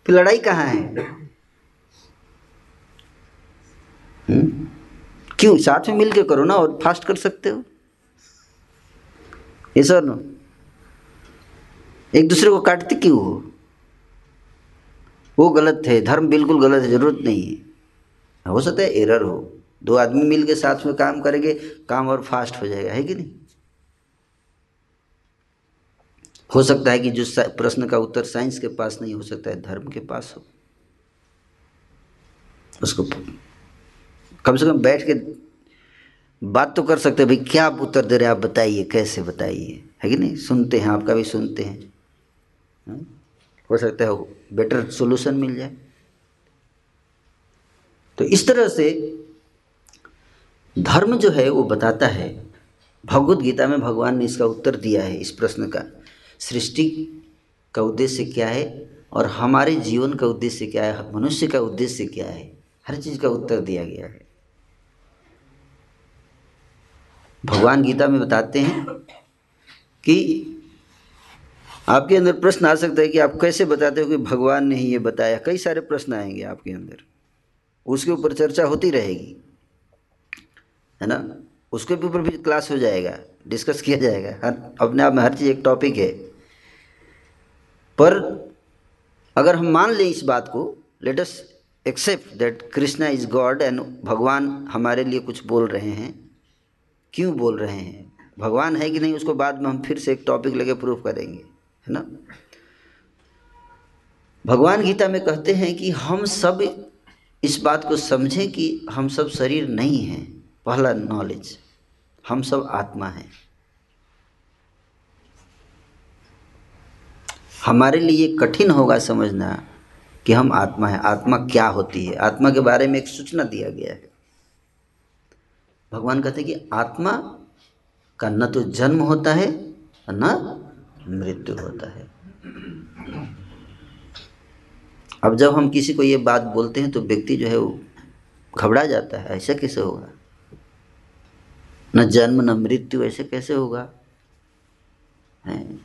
फिर लड़ाई कहाँ है? हुँ? क्यों? साथ में मिल के करो ना और फास्ट कर सकते हो। ये सर, एक दूसरे को काटते क्यों हो? वो गलत है, धर्म बिल्कुल गलत है, ज़रूरत नहीं है। हो सकता है एरर हो। दो आदमी मिल के साथ में काम करेंगे, काम और फास्ट हो जाएगा, है कि नहीं? हो सकता है कि जो प्रश्न का उत्तर साइंस के पास नहीं, हो सकता है धर्म के पास हो। उसको कम से कम बैठ के बात तो कर सकते भाई, क्या आप उत्तर दे रहे हैं, आप बताइए, कैसे बताइए? है कि नहीं? सुनते हैं, आपका भी सुनते हैं। हाँ? हो सकता है बेटर सोल्यूशन मिल जाए। तो इस तरह से धर्म जो है, वो बताता है, भगवत गीता में भगवान ने इसका उत्तर दिया है, इस प्रश्न का। सृष्टि का उद्देश्य क्या है और हमारे जीवन का उद्देश्य क्या है, मनुष्य का उद्देश्य क्या है? हर चीज़ का उत्तर दिया गया है। भगवान गीता में बताते हैं कि आपके अंदर प्रश्न आ सकता है कि आप कैसे बताते हो कि भगवान ने ही ये बताया? कई सारे प्रश्न आएँगे आपके अंदर। उसके ऊपर चर्चा होती रहेगी। है ना? उसके ऊपर भी क्लास हो जाएगा डिस्कस किया जाएगा। हर, अपने आप में हर चीज़ एक टॉपिक है। पर अगर हम मान लें इस बात को let us accept that Krishna is God and भगवान हमारे लिए कुछ बोल रहे हैं। क्यों बोल रहे हैं? भगवान है कि नहीं? उसको बाद में हम फिर से एक टॉपिक लेके प्रूफ करेंगे, है ना? भगवान गीता में कहते हैं कि हम सब इस बात को समझें कि हम सब शरीर नहीं हैं, पहला नॉलेज हम सब आत्मा हैं। हमारे लिए कठिन होगा समझना कि हम आत्मा है। आत्मा क्या होती है? आत्मा के बारे में एक सूचना दिया गया है। भगवान कहते हैं कि आत्मा का न तो जन्म होता है, न मृत्यु होता है। अब जब हम किसी को ये बात बोलते हैं तो व्यक्ति जो है वो घबरा जाता है, ऐसा कैसे होगा? न जन्म, न मृत्यु, ऐसे कैसे होगा? है?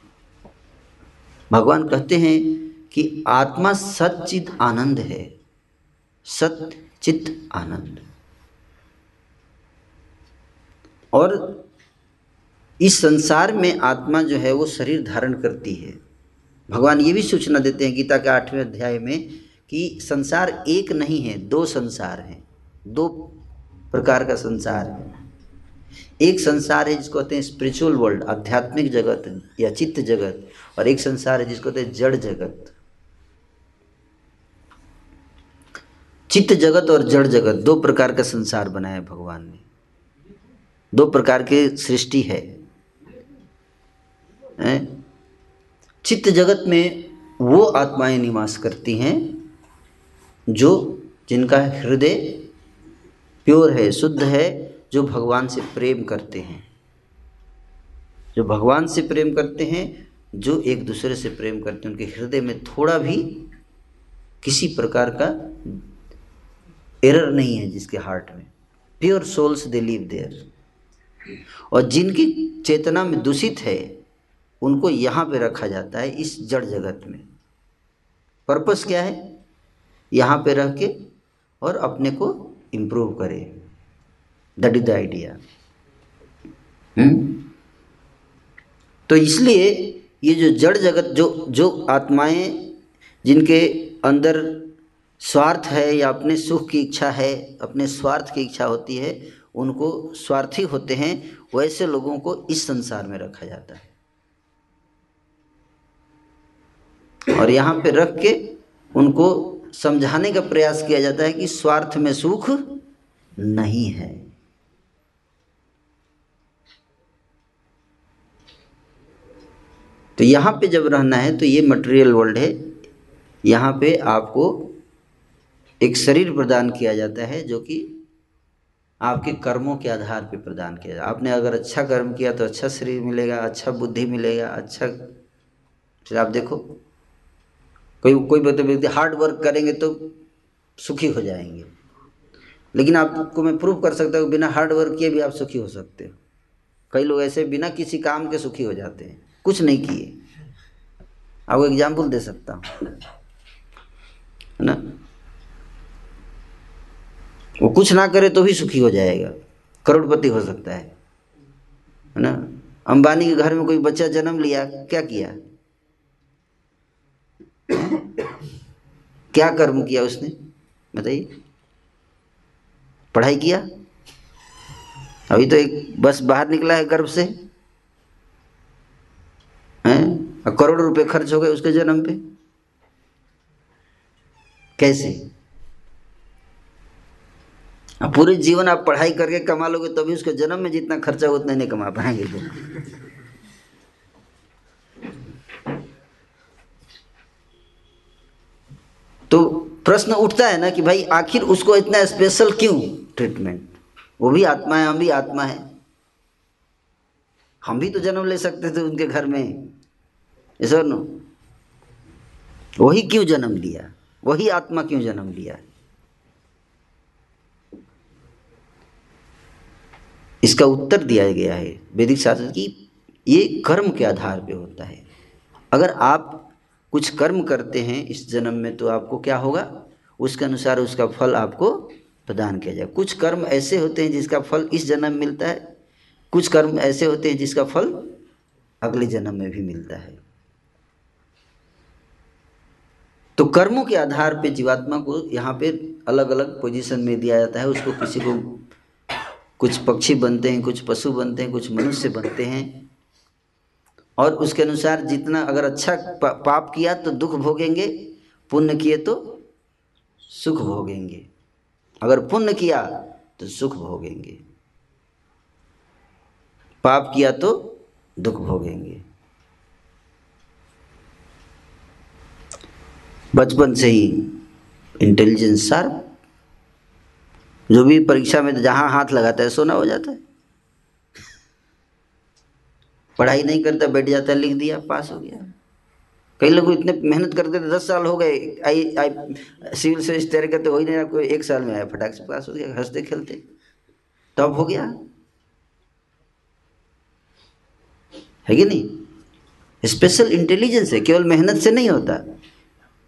भगवान कहते हैं कि आत्मा सचित आनंद है सचित आनंद। और इस संसार में आत्मा जो है वो शरीर धारण करती है। भगवान ये भी सूचना देते हैं गीता के आठवें अध्याय में कि संसार एक नहीं है, दो संसार हैं। दो प्रकार का संसार है। एक संसार है जिसको कहते हैं स्पिरिचुअल वर्ल्ड आध्यात्मिक जगत या चित्त जगत, और एक संसार है जिसको कहते हैं जड़ जगत। चित्त जगत और जड़ जगत, दो प्रकार का संसार बनाया भगवान ने। दो प्रकार के सृष्टि है। चित्त जगत में वो आत्माएँ निवास करती हैं, जो जिनका हृदय प्योर है, शुद्ध है, जो भगवान से प्रेम करते हैं। जो भगवान से प्रेम करते हैं, जो एक दूसरे से प्रेम करते हैं। उनके हृदय में थोड़ा भी किसी प्रकार का एरर नहीं है जिसके हार्ट में। Pure souls they live there. और जिनकी चेतना में दूषित है, उनको यहाँ पे रखा जाता है इस जड़ जगत में। पर्पस क्या है? यहाँ पे रह के और अपने को इम्प्रूव करे। दैट इज़ द आइडिया तो इसलिए ये जो जड़ जगत, जो जो आत्माएँ जिनके अंदर स्वार्थ है या अपने सुख की इच्छा है, अपने स्वार्थ की इच्छा होती है उनको स्वार्थी होते हैं, वैसे लोगों को इस संसार में रखा जाता है। और यहाँ पे रख के उनको समझाने का प्रयास किया जाता है कि स्वार्थ में सुख नहीं है। तो यहाँ पे जब रहना है तो ये मटेरियल वर्ल्ड है। यहाँ पे आपको एक शरीर प्रदान किया जाता है, जो कि आपके कर्मों के आधार पर प्रदान किया जाए। आपने अगर अच्छा कर्म किया तो अच्छा शरीर मिलेगा अच्छा बुद्धि मिलेगा अच्छा फिर आप देखो, कोई कोई व्यक्ति हार्ड वर्क करेंगे तो सुखी हो जाएँगे। लेकिन आपको मैं प्रूव कर सकता हूँ, बिना हार्ड वर्क किए भी आप सुखी हो सकते हो। कई लोग ऐसे बिना किसी काम के सुखी हो जाते हैं, कुछ नहीं किए। आपको एग्ज़ाम्पल दे सकता हूँ। है ना? वो कुछ ना करे तो भी सुखी हो जाएगा। करोड़पति हो सकता है। है ना? अंबानी के घर में कोई बच्चा जन्म लिया, क्या किया? क्या कर्म किया उसने? बताइए। पढ़ाई किया? अभी तो एक बस बाहर निकला है गर्भ से। हैं? करोड़ रुपए खर्च हो गए उसके जन्म पे। कैसे? अब पूरे जीवन आप पढ़ाई करके कमा लोगे, तभी उसके जन्म में जितना खर्चा हो उतना नहीं कमा पाएँगे तो प्रश्न उठता है ना कि भाई, आखिर उसको इतना स्पेशल क्यों ट्रीटमेंट वो भी आत्मा है, हम भी आत्मा है। हम भी तो जन्म ले सकते थे उनके घर में। ऐसा वही क्यों जन्म लिया? वही आत्मा क्यों जन्म लिया? इसका उत्तर दिया गया है वैदिक शास्त्र की, ये कर्म के आधार पे होता है। अगर आप कुछ कर्म करते हैं इस जन्म में तो आपको क्या होगा? उसके अनुसार उसका फल आपको प्रदान किया जाए कुछ कर्म ऐसे होते हैं जिसका फल इस जन्म में मिलता है, कुछ कर्म ऐसे होते हैं जिसका फल अगले जन्म में भी मिलता है। तो कर्मों के आधार पे जीवात्मा को यहाँ पे अलग अलग पोजीशन में दिया जाता है, उसको किसी को कुछ पक्षी बनते हैं, कुछ पशु बनते हैं, कुछ मनुष्य बनते हैं। और उसके अनुसार जितना अगर अच्छा पाप किया तो दुख भोगेंगे, पुण्य किए तो सुख भोगेंगे। अगर पुण्य किया तो सुख भोगेंगे। पाप किया तो दुख भोगेंगे। बचपन से ही इंटेलिजेंस शार्प जो भी परीक्षा में जहाँ हाथ लगाता है, सोना हो जाता है। पढ़ाई नहीं करता, बैठ जाता लिख दिया, पास हो गया। कई लोग इतने मेहनत करते थे, दस साल हो गए। आई आई, सिविल सर्विस तरह करते हो ही नहीं कोई एक साल में आया, फटाक से पास हो गया, हँसते खेलते। तब हो गया। है कि नहीं? स्पेशल इंटेलिजेंस है, केवल मेहनत से नहीं होता।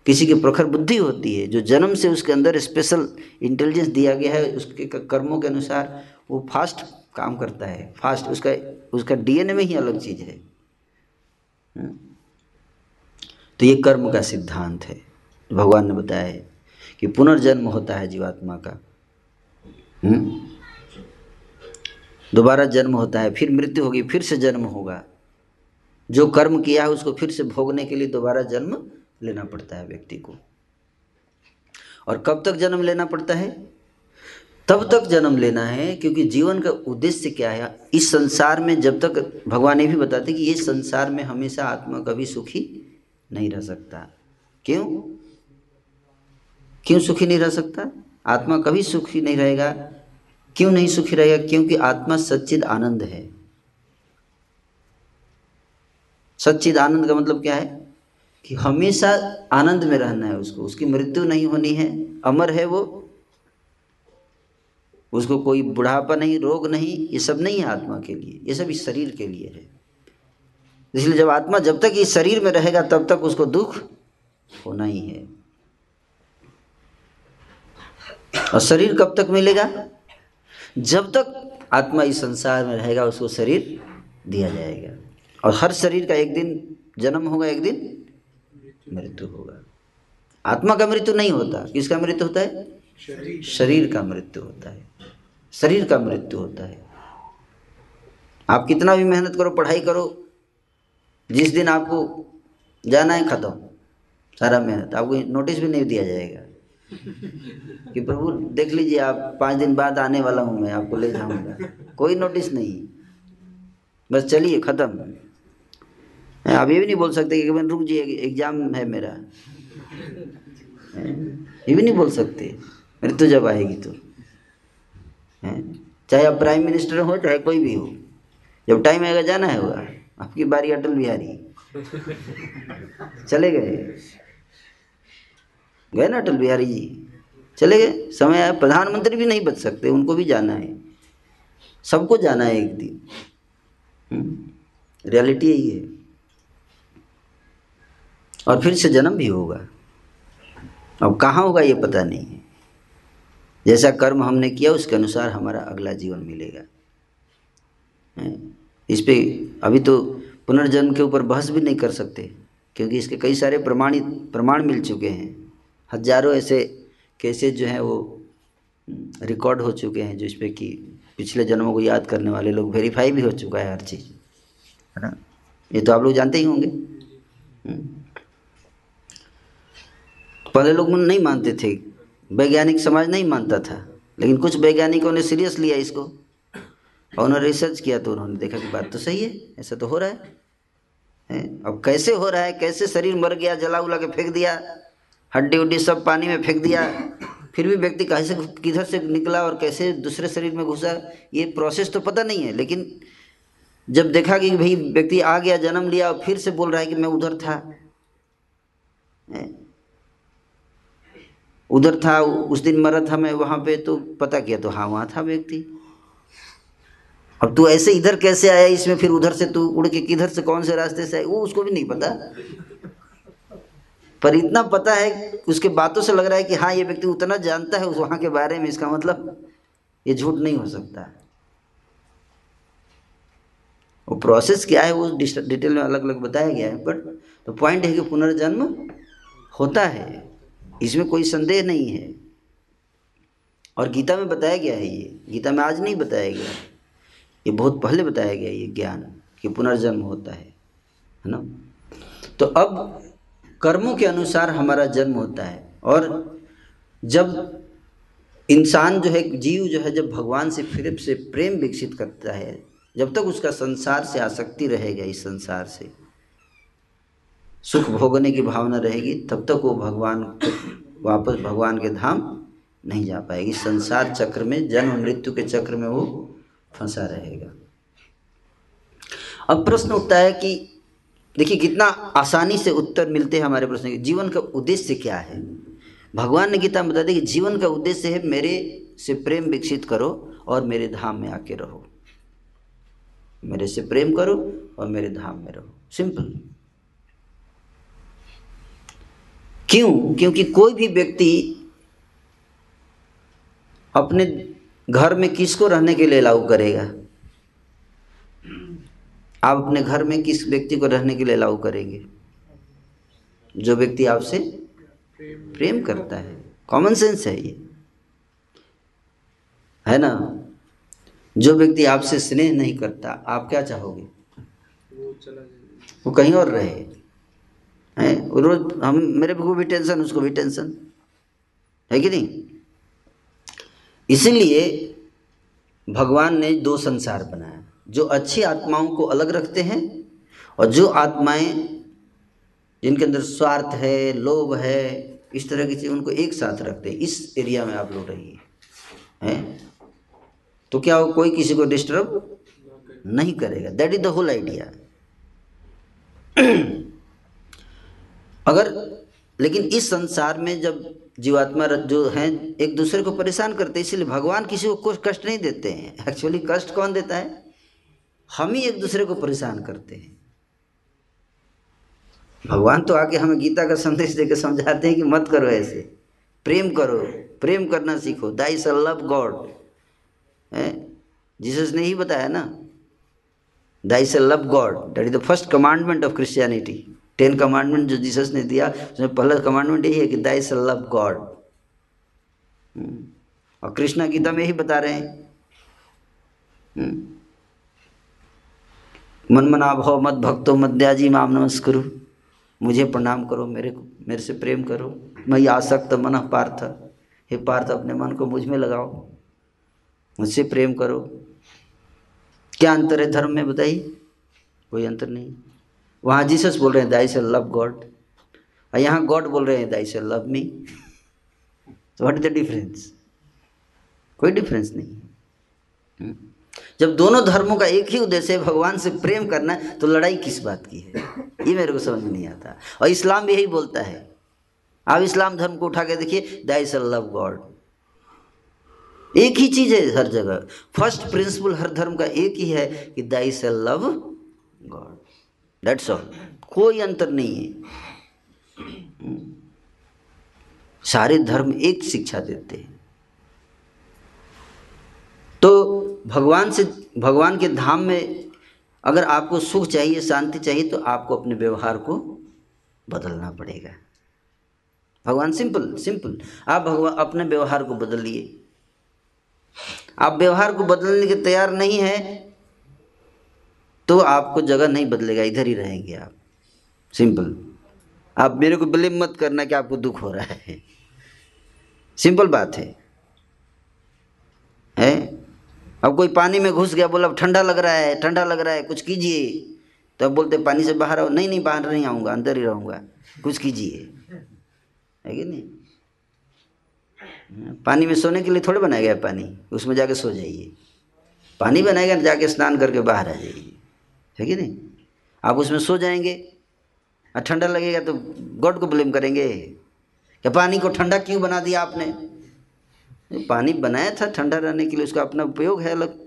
किसी की प्रखर बुद्धि होती है, जो जन्म से उसके अंदर स्पेशल इंटेलिजेंस दिया गया है, उसके कर्मों के अनुसार वो फास्ट काम करता है। फास्ट उसका उसका डीएनए में ही अलग चीज़ है। हम्म? तो ये कर्म का सिद्धांत है। भगवान ने बताया है कि पुनर्जन्म होता है जीवात्मा का। हम्म? दोबारा जन्म होता है, फिर मृत्यु होगी, फिर से जन्म होगा। जो कर्म किया है, उसको फिर से भोगने के लिए दोबारा जन्म लेना पड़ता है व्यक्ति को। और कब तक जन्म लेना पड़ता है? तब तक जन्म लेना है क्योंकि जीवन का उद्देश्य क्या है? इस संसार में जब तक भगवान ये भी बताते कि ये संसार में हमेशा आत्मा कभी सुखी नहीं रह सकता। क्यों? क्यों सुखी नहीं रह सकता? आत्मा कभी सुखी नहीं रहेगा। क्यों नहीं सुखी रहेगा? क्योंकि आत्मा सच्चिद आनंद है। सच्चिद आनंद का मतलब क्या है? कि हमेशा आनंद में रहना है उसको। उसकी मृत्यु नहीं होनी है। अमर है वो। उसको कोई बुढ़ापा नहीं, रोग नहीं, ये सब नहीं है आत्मा के लिए। ये सब इस शरीर के लिए है। इसलिए जब आत्मा जब तक इस शरीर में रहेगा, तब तक उसको दुख होना ही है। और शरीर कब तक मिलेगा? जब तक आत्मा इस संसार में रहेगा, उसको शरीर दिया जाएगा। और हर शरीर का एक दिन जन्म होगा, एक दिन मृत्यु होगा। आत्मा का मृत्यु नहीं होता। किसका मृत्यु होता है? शरीर का मृत्यु होता है। शरीर का मृत्यु होता है। आप कितना भी मेहनत करो, पढ़ाई करो, जिस दिन आपको जाना है, ख़त्म। सारा मेहनत। आपको नोटिस भी नहीं दिया जाएगा। कि प्रभु, देख लीजिए, आप पाँच दिन बाद आने वाला हूँ मैं, आपको ले जाऊँगा। कोई नोटिस नहीं। बस चलिए, ख़त्म। आप ये भी नहीं बोल सकते कि रुक जाइए, एग्ज़ाम है मेरा। ये भी नहीं बोल सकते। मृत्यु जब आएगी तो। चाहे आप प्राइम मिनिस्टर हो, चाहे कोई भी हो, जब टाइम आएगा जाना है होगा। आपकी बारी, अटल बिहारी। चले गए। गए ना अटल बिहारी जी? चले गए? समय आया। प्रधानमंत्री भी नहीं बच सकते, उनको भी जाना है। सबको जाना है एक दिन। रियलिटी यही है और फिर से जन्म भी होगा। अब कहाँ होगा ये पता नहीं है। जैसा कर्म हमने किया, उसके अनुसार हमारा अगला जीवन मिलेगा। इस पर अभी तो पुनर्जन्म के ऊपर बहस भी नहीं कर सकते, क्योंकि इसके कई सारे प्रमाणित, प्रमाण मिल चुके हैं। हज़ारों ऐसे केसेस जो हैं वो रिकॉर्ड हो चुके हैं जो इस पर कि पिछले जन्मों को याद करने वाले लोग वेरीफाई भी हो चुका है हर चीज़। है ना? ये तो आप लोग जानते ही होंगे। हम्म। पहले लोग नहीं मानते थे। वैज्ञानिक समाज नहीं मानता था। लेकिन कुछ वैज्ञानिकों ने सीरियस लिया इसको। और उन्होंने रिसर्च किया तो उन्होंने देखा कि बात तो सही है, ऐसा तो हो रहा है? अब कैसे हो रहा है? कैसे शरीर मर गया, जला उला के फेंक दिया, हड्डी उड्डी सब पानी में फेंक दिया, फिर भी व्यक्ति कैसे किधर से निकला और कैसे दूसरे शरीर में घुसा, ये प्रोसेस तो पता नहीं है। लेकिन जब देखा कि भाई व्यक्ति आ गया, जन्म लिया और फिर से बोल रहा है कि मैं उधर था। उधर था, उस दिन मरा था मैं वहाँ पे तो पता किया तो हाँ वहाँ था व्यक्ति। अब तू ऐसे इधर कैसे आया इसमें, फिर उधर से तू उड़ के किधर से, कौन से रास्ते से आया? वो उसको भी नहीं पता। पर इतना पता है, उसके बातों से लग रहा है कि हाँ ये व्यक्ति उतना जानता है, उस वहाँ के बारे में इसका मतलब ये झूठ नहीं हो सकता। वो प्रोसेस क्या है, वो डिटेल में अलग अलग बताया गया है बट तो पॉइंट है कि पुनर्जन्म होता है। इसमें कोई संदेह नहीं है। और गीता में बताया गया है ये। गीता में आज नहीं बताया गया। है ये बहुत पहले बताया गया ये ज्ञान कि पुनर्जन्म होता है है ना? तो अब कर्मों के अनुसार हमारा जन्म होता है। और जब इंसान जो है, जीव जो है, जब भगवान से फिर से प्रेम विकसित करता है, जब तक उसका संसार से आसक्ति रहेगा इस संसार से सुख भोगने की भावना रहेगी, तब तक वो भगवान वापस भगवान के धाम नहीं जा पाएगी। संसार चक्र में, जन्म मृत्यु के चक्र में वो फंसा रहेगा। अब प्रश्न उठता है कि देखिए, कितना आसानी से उत्तर मिलते हैं हमारे प्रश्न के। जीवन का उद्देश्य क्या है? भगवान ने गीता में बता दिया कि जीवन का उद्देश्य है मेरे से प्रेम विकसित करो और मेरे धाम में आके रहो। मेरे से प्रेम करो और मेरे धाम में रहो। सिंपल। क्यों? क्योंकि कोई भी व्यक्ति अपने घर में किसको रहने के लिए अलाउ करेगा? आप अपने घर में किस व्यक्ति को रहने के लिए अलाउ करेंगे? जो व्यक्ति आपसे प्रेम करता है। कॉमन सेंस है ये। है ना? जो व्यक्ति आपसे स्नेह नहीं करता, आप क्या चाहोगे? वो कहीं और रहे। हैं? रोज हम, मेरे को भी टेंशन उसको भी टेंशन है कि नहीं? इसीलिए भगवान ने दो संसार बनाया जो अच्छी आत्माओं को अलग रखते हैं और जो आत्माएँ जिनके अंदर स्वार्थ है, लोभ है, इस तरह की चीज़ उनको एक साथ रखते हैं। इस एरिया में आप लोग रहिए। हैं? तो क्या वो कोई किसी को डिस्टर्ब नहीं करेगा? That is the whole idea अगर, लेकिन इस संसार में जब जीवात्मा जो हैं, एक दूसरे को परेशान करते हैं, इसलिए भगवान किसी को कुछ कष्ट नहीं देते हैं। [LAUGHS] एक्चुअली कष्ट कौन देता है? हम ही एक दूसरे को परेशान करते हैं। भगवान तो आके हमें गीता का संदेश देकर समझाते हैं कि मत करो ऐसे। प्रेम करो, प्रेम करना सीखो। दाई स लव गॉड। है? जीसस ने ही बताया ना? दाई से love God. That is the first commandment of Christianity ten commandment जो जीसस ने दिया, उसमें पहला कमांडमेंट यही है कि दाई से लव गॉड और कृष्णा गीता में ही बता रहे हैं। हम्म। मन मना भव मत भक्तो, मद्याजी, माम नमस्कुरु। मुझे प्रणाम करो, मेरे को, मेरे से प्रेम करो। मैं आसक्त, मन पार्थ। हे पार्थ, अपने मन को मुझमें लगाओ। मुझसे प्रेम करो। क्या अंतर है धर्म में, बताइए? कोई अंतर नहीं। वहाँ जीसस बोल रहे हैं दाई से लव गॉड और यहाँ गॉड बोल रहे हैं दाई से लव मी तो व्हाट इज़ द डिफरेंस कोई डिफरेंस नहीं। जब दोनों धर्मों का एक ही उद्देश्य है भगवान से प्रेम करना तो लड़ाई किस बात की है? ये मेरे को समझ में नहीं आता। और इस्लाम भी यही बोलता है। आप इस्लाम धर्म को उठा के देखिए दाई से लव गॉड एक ही चीज़ है हर जगह। फ़र्स्ट प्रिंसिपल हर धर्म का एक ही है कि दाई से लव गॉड दैट्स ऑल कोई अंतर नहीं है। सारे धर्म एक शिक्षा देते हैं। तो भगवान से, भगवान के धाम में अगर आपको सुख चाहिए, शांति चाहिए तो आपको अपने व्यवहार को बदलना पड़ेगा। भगवान, सिंपल सिंपल। आप भगवान अपने व्यवहार को बदलिए। आप व्यवहार को बदलने के तैयार नहीं है तो आपको जगह नहीं बदलेगा, इधर ही रहेंगे आप। सिंपल आप मेरे को ब्लेम मत करना कि आपको दुख हो रहा है। सिंपल बात है। है? अब कोई पानी में घुस गया, बोला ठंडा लग रहा है, ठंडा लग रहा है, कुछ कीजिए। तो अब बोलते, पानी से बाहर आओ। नहीं नहीं, बाहर नहीं आऊँगा, अंदर ही रहूँगा। कुछ कीजिए। है कि नहीं? पानी में सोने के लिए थोड़े बनाया गया पानी, उसमें जाके सो जाइए। पानी बनाएगा, जाके स्नान करके बाहर आ जाइए। है कि नहीं? आप उसमें सो जाएँगे। और ठंडा लगेगा तो गॉड को ब्लेम करेंगे। क्या पानी को ठंडा क्यों बना दिया आपने? पानी बनाया था ठंडा रहने के लिए, उसका अपना उपयोग है अलग।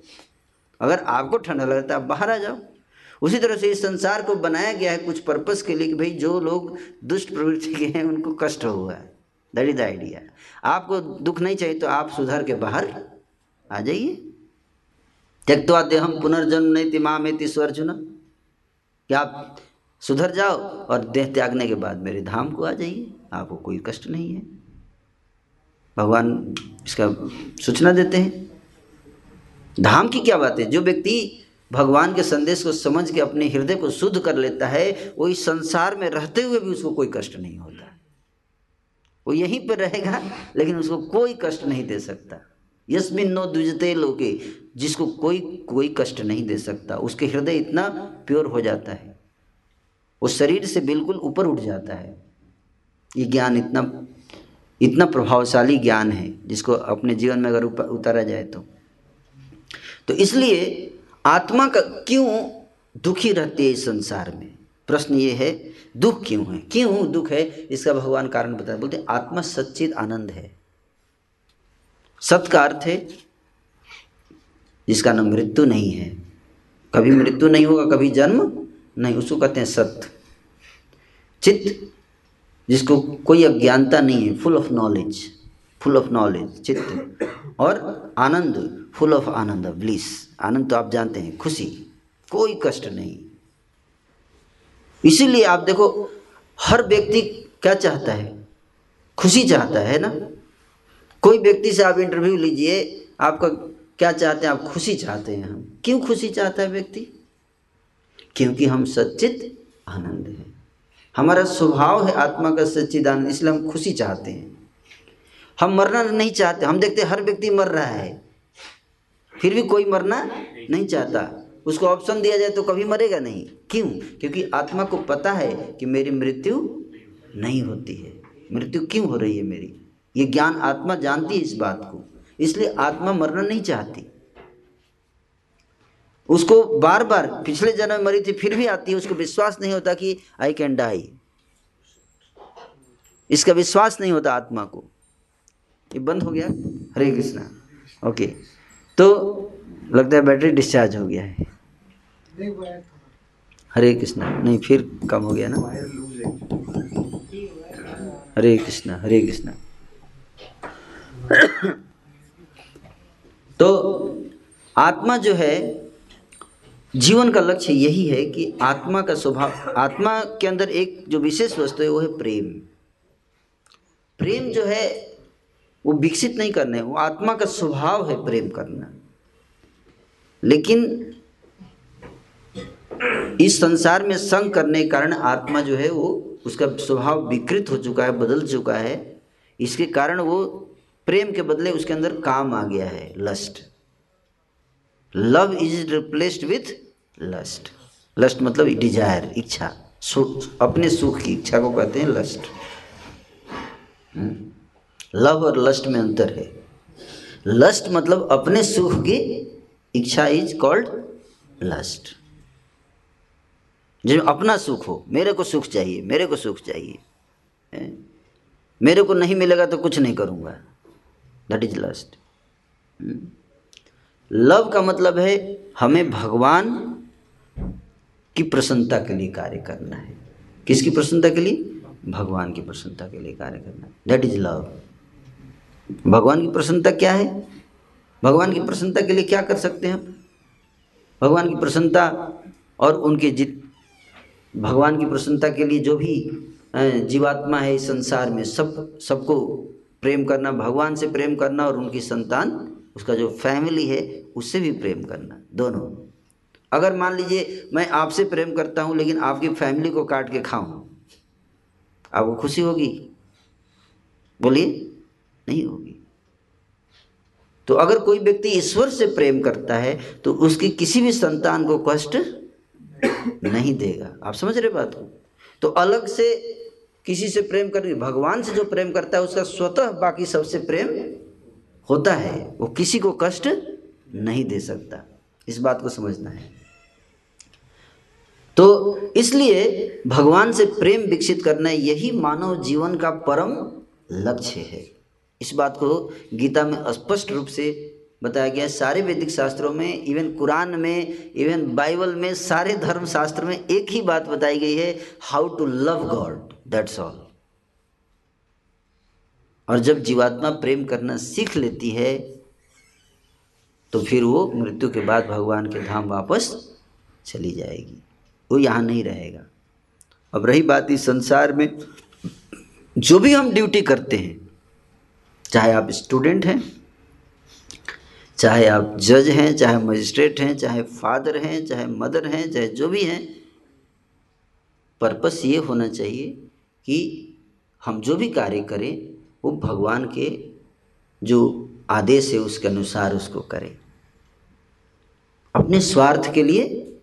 अगर आपको ठंडा लगता है आप बाहर आ जाओ। उसी तरह से इस संसार को बनाया गया है कुछ पर्पस के लिए कि भाई जो लोग दुष्ट प्रवृत्ति के हैं, उनको कष्ट हुआ है। दैट इज़ द आइडिया आपको दुख नहीं चाहिए तो आप सुधर के बाहर आ जाइए। त्यक्वा देहम पुनर्जन्म नहीं तिमा में अर्जुन क्या आप सुधर जाओ और देह त्यागने के बाद मेरे धाम को आ जाइए। आपको कोई कष्ट नहीं है। भगवान इसका सूचना देते हैं। धाम की क्या बात है? जो व्यक्ति भगवान के संदेश को समझ के अपने हृदय को शुद्ध कर लेता है, वो इस संसार में रहते हुए भी उसको कोई कष्ट नहीं होता। वो यहीं पर रहेगा, लेकिन उसको कोई कष्ट नहीं दे सकता। यस्मिन नो द्विजते लोके, जिसको कोई कोई कष्ट नहीं दे सकता। उसके हृदय इतना प्योर हो जाता है। वो शरीर से बिल्कुल ऊपर उठ जाता है। ये ज्ञान इतना इतना प्रभावशाली ज्ञान है, जिसको अपने जीवन में अगर उतारा जाए तो। तो इसलिए आत्मा का क्यों दुखी रहती है इस संसार में? प्रश्न ये है, दुख क्यों है? क्यों दुख है? इसका भगवान कारण बता बोलते आत्मा सच्चित आनंद है। सत का अर्थ है, जिसका नाम मृत्यु नहीं है। कभी मृत्यु नहीं होगा, कभी जन्म नहीं, उसको कहते हैं सत्य चित्त, जिसको कोई अज्ञानता नहीं है full of knowledge full of knowledge चित्त। और आनंद फुल ऑफ़ आनंद ब्लिस आनंद तो आप जानते हैं, खुशी, कोई कष्ट नहीं। इसीलिए आप देखो, हर व्यक्ति क्या चाहता है? खुशी चाहता है ना? कोई व्यक्ति से आप इंटरव्यू लीजिए, आपका क्या चाहते हैं, आप खुशी चाहते हैं हम। क्यों खुशी चाहता है व्यक्ति? क्योंकि हम सच्चित आनंद है। हमारा स्वभाव है आत्मा का सच्चित आनंद इसलिए हम खुशी चाहते हैं। हम मरना नहीं चाहते, हम देखते हर व्यक्ति मर रहा है। फिर भी कोई मरना नहीं चाहता। उसको ऑप्शन दिया जाए तो कभी मरेगा नहीं। क्यों? क्योंकि आत्मा को पता है कि मेरी मृत्यु नहीं होती है। मृत्यु क्यों हो रही है मेरी? ये ज्ञान आत्मा जानती है इस बात को। इसलिए आत्मा मरना नहीं चाहती। उसको बार बार पिछले जन्म में मरी थी, फिर भी आती है, उसको विश्वास नहीं होता कि आई कैन डाई इसका विश्वास नहीं होता आत्मा को। ये बंद हो गया? हरे कृष्णा। ओके। तो लगता है बैटरी डिस्चार्ज हो गया है। हरे कृष्णा। नहीं, फिर कम हो गया ना। हरे कृष्णा हरे कृष्णा। तो आत्मा जो है, जीवन का लक्ष्य यही है कि आत्मा का स्वभाव, आत्मा के अंदर एक जो विशेष वस्तु है, वो है प्रेम। प्रेम जो है, वो विकसित नहीं करना वो आत्मा का स्वभाव है प्रेम करना। लेकिन इस संसार में संग करने के कारण आत्मा जो है, वो उसका स्वभाव विकृत हो चुका है, बदल चुका है। इसके कारण वो प्रेम के बदले उसके अंदर काम आ गया है lust love is replaced with lust lust मतलब डिज़ायर इच्छा, सुख, अपने सुख की इच्छा को कहते हैं लस्ट लव और लस्ट में अंतर है. लस्ट मतलब अपने सुख की इच्छा इज़ कॉल्ड लस्ट जिसमें अपना सुख हो, मेरे को सुख चाहिए, मेरे को सुख चाहिए मेरे को नहीं मिलेगा तो कुछ नहीं करूँगा। दैट इज़ लस्ट लव का मतलब है हमें भगवान की प्रसन्नता के लिए कार्य करना है। किसकी प्रसन्नता के लिए? भगवान की प्रसन्नता के लिए कार्य करना है। दैट इज़ लव भगवान की प्रसन्नता क्या है? भगवान की प्रसन्नता के लिए क्या कर सकते हैं हम? भगवान की प्रसन्नता और उनके जित भगवान की प्रसन्नता के लिए जो भी जीवात्मा है इस संसार में, सब, सबको प्रेम करना, भगवान से प्रेम करना और उनकी संतान, उसका जो फैमिली है, उससे भी प्रेम करना, दोनों। अगर मान लीजिए, मैं आपसे प्रेम करता हूँ, लेकिन आपकी फैमिली को काट के खाऊं, आपको खुशी होगी? बोलिए, नहीं होगी। तो अगर कोई व्यक्ति ईश्वर से प्रेम करता है तो उसकी किसी भी संतान को कष्ट नहीं देगा। आप समझ रहे बात को? तो अलग से किसी से प्रेम कर, भगवान से जो प्रेम करता है, उसका स्वतः बाकी सबसे प्रेम होता है। वो किसी को कष्ट नहीं दे सकता। इस बात को समझना है। तो इसलिए भगवान से प्रेम विकसित करना यही मानव जीवन का परम लक्ष्य है। इस बात को गीता में स्पष्ट रूप से बताया गया सारे वैदिक शास्त्रों में, इवन कुरान में, इवन बाइबल में, सारे धर्म शास्त्र में एक ही बात बताई गई है how to love God that's all और जब जीवात्मा प्रेम करना सीख लेती है तो फिर वो मृत्यु के बाद भगवान के धाम वापस चली जाएगी। वो यहाँ नहीं रहेगा। अब रही बात इस संसार में, जो भी हम ड्यूटी करते हैं, चाहे आप स्टूडेंट हैं, चाहे आप जज हैं, चाहे मजिस्ट्रेट हैं, चाहे फादर हैं, चाहे मदर हैं, चाहे जो भी हैं, पर्पस ये होना चाहिए कि हम जो भी कार्य करें, वो भगवान के जो आदेश है उसके अनुसार उसको करें। अपने स्वार्थ के लिए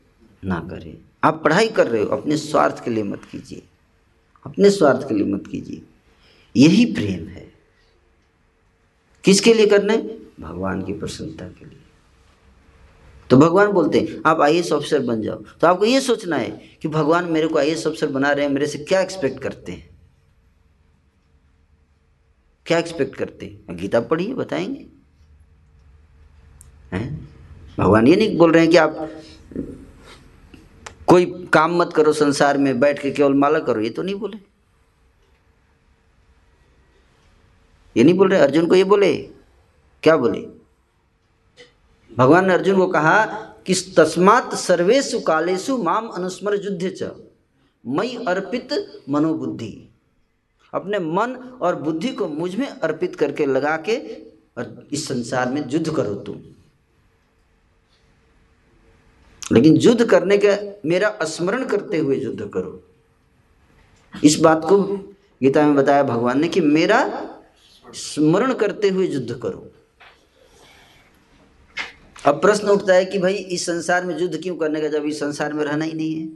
ना करें। आप पढ़ाई कर रहे हो, अपने स्वार्थ के लिए मत कीजिए। अपने स्वार्थ के लिए मत कीजिए। यही प्रेम है। किसके लिए करना है? भगवान की प्रसन्नता के लिए। तो भगवान बोलते हैं, आप आई एस ऑफिसर बन जाओ। तो आपको ये सोचना है कि भगवान मेरे को आई एस ऑफिसर बना रहे हैं, मेरे से क्या एक्सपेक्ट करते हैं? क्या एक्सपेक्ट करते हैं? गीता पढ़िए, बताएँगे। हैं? भगवान ये नहीं बोल रहे हैं कि आप कोई काम मत करो संसार में, बैठ के केवल माला करो, ये तो नहीं बोले। ये नहीं बोल रहे? अर्जुन को ये बोले? क्या बोले? भगवान ने अर्जुन को कहा कि तस्मात सर्वेशु कालेशु माम अनुस्मर युद्ध च। मई अर्पित मनोबुद्धि। अपने मन और बुद्धि को मुझमें अर्पित करके लगा के और इस संसार में युद्ध करो तुम। लेकिन युद्ध करने का मेरा स्मरण करते हुए युद्ध करो। इस बात को गीता में बताया भगवान ने कि मेरा स्मरण करते हुए युद्ध करो। अब प्रश्न उठता है कि भाई इस संसार में युद्ध क्यों करने का, जब इस संसार में रहना ही नहीं है?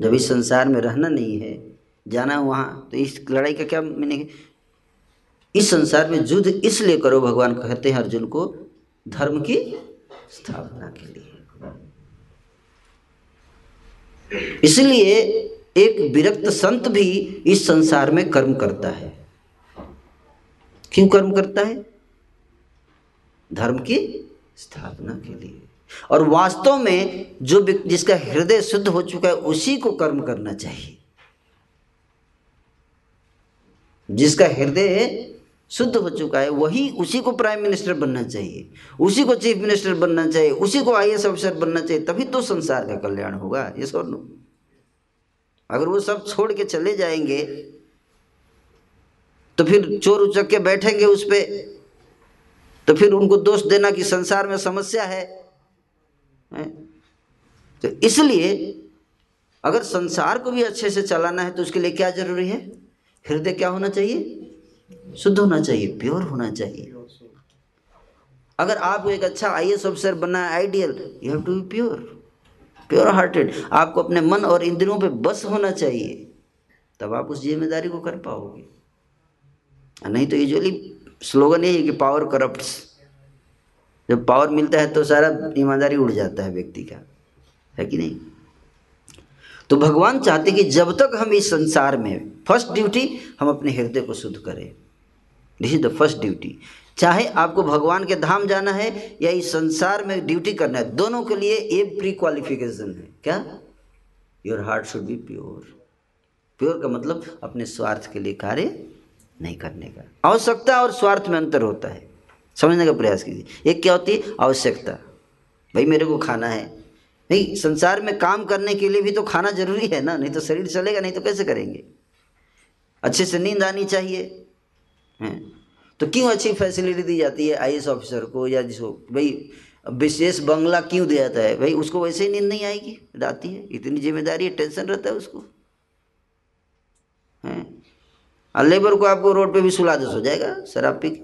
जब इस संसार में रहना नहीं है, जाना वहाँ तो इस लड़ाई का क्या मीनिंग है? इस संसार में युद्ध इसलिए करो, भगवान कहते हैं अर्जुन को, धर्म की स्थापना के लिए। इसलिए एक विरक्त संत भी इस संसार में कर्म करता है। क्यों कर्म करता है? धर्म की स्थापना के लिए। और वास्तव में जो जिसका हृदय शुद्ध हो चुका है, उसी को कर्म करना चाहिए। जिसका हृदय शुद्ध हो चुका है, वही उसी को प्राइम मिनिस्टर बनना चाहिए। उसी को चीफ मिनिस्टर बनना चाहिए। उसी को आई ऑफिसर बनना चाहिए। तभी तो संसार का कल्याण होगा, ये सुन अगर वो सब छोड़ के चले जाएँगे तो फिर चोर उचक के बैठेंगे उस पर तो फिर उनको दोष देना कि संसार में समस्या है? तो इसलिए अगर संसार को भी अच्छे से चलाना है तो उसके लिए क्या ज़रूरी है? हृदय क्या होना चाहिए? शुद्ध होना चाहिए, प्योर होना चाहिए। अगर आपको एक अच्छा आई एस ऑफिसर बनना है ideal you have to be pure pure hearted आपको अपने मन और इंद्रियों पे बस होना चाहिए, तब आप उस ज़िम्मेदारी को कर पाओगे। नहीं तो यूजुअली स्लोगन यही है कि पावर करप्ट जब पावर मिलता है तो सारा ईमानदारी उड़ जाता है व्यक्ति का। है कि नहीं? तो भगवान चाहते कि जब तक हम इस संसार में फ़र्स्ट ड्यूटी हम अपने हृदय को शुद्ध करें। This is the first duty चाहे आपको भगवान के धाम जाना है या इस संसार में ड्यूटी करना है, दोनों के लिए एक प्री क्वालिफिकेशन है। क्या? Your heart should be pure pure का मतलब अपने स्वार्थ के लिए कार्य नहीं करने का। आवश्यकता और स्वार्थ में अंतर होता है। समझने का प्रयास कीजिए। एक क्या होती है? आवश्यकता। भाई, मेरे को खाना है। नहीं, संसार में काम करने के लिए भी तो खाना ज़रूरी है ना? नहीं तो शरीर चलेगा, नहीं तो कैसे करेंगे? अच्छे से नींद आनी चाहिए, हैं? तो क्यों अच्छी फैसिलिटी दी जाती है आई ऑफिसर को या जिसको? भाई विशेष बंगला क्यों दिया जाता है? भाई, उसको वैसे ही नींद नहीं आएगी। आती है इतनी ज़िम्मेदारी है टेंशन रहता है उसको। हैं? और लेबर को आपको रोड पे भी सुला दे, सो जाएगा, शराब पी के।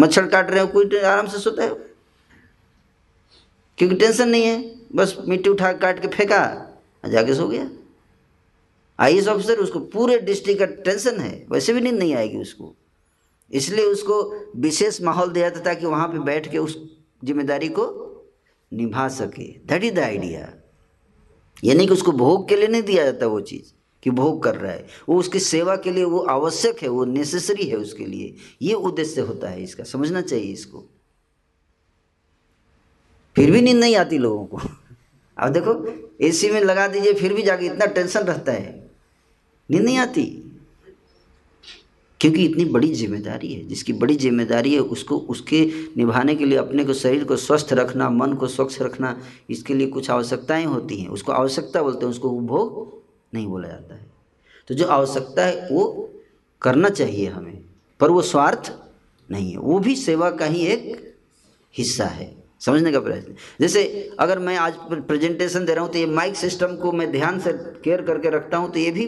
मच्छर काट रहे हो, कोई आराम से सोता है। क्योंकि टेंशन नहीं है, बस मिट्टी उठा, काट के फेंका जाके सो गया। आई एस ऑफिसर, उसको पूरे डिस्ट्रिक्ट का टेंशन है, वैसे भी नींद नहीं आएगी उसको। इसलिए उसको विशेष माहौल दिया था ताकि वहाँ पे बैठ के उस ज़िम्मेदारी को निभा सके। दैट इज़ द आइडिया यानी कि उसको भोग के लिए नहीं दिया जाता वो चीज़। कि भोग कर रहा है। वो उसकी सेवा के लिए, वो आवश्यक है, वो नेसेसरी है उसके लिए। ये उद्देश्य होता है इसका। समझना चाहिए इसको। फिर भी नींद नहीं आती लोगों को। [LAUGHS] अब देखो एसी में लगा दीजिए, फिर भी जाके इतना टेंशन रहता है। नींद नहीं आती। क्योंकि इतनी बड़ी ज़िम्मेदारी है। जिसकी बड़ी ज़िम्मेदारी है, उसको, उसके निभाने के लिए, अपने को शरीर को स्वस्थ रखना, मन को स्वच्छ रखना, इसके लिए कुछ आवश्यकताएँ होती हैं। उसको आवश्यकता बोलते हैं, उसको उपभोग नहीं बोला जाता है। तो जो आवश्यकता है, वो करना चाहिए हमें। पर वो स्वार्थ नहीं है। वो भी सेवा का ही एक हिस्सा है, समझने का प्रयत्न। जैसे अगर मैं आज प्रेजेंटेशन दे रहा हूँ तो ये माइक सिस्टम को मैं ध्यान से केयर करके रखता हूँ तो ये भी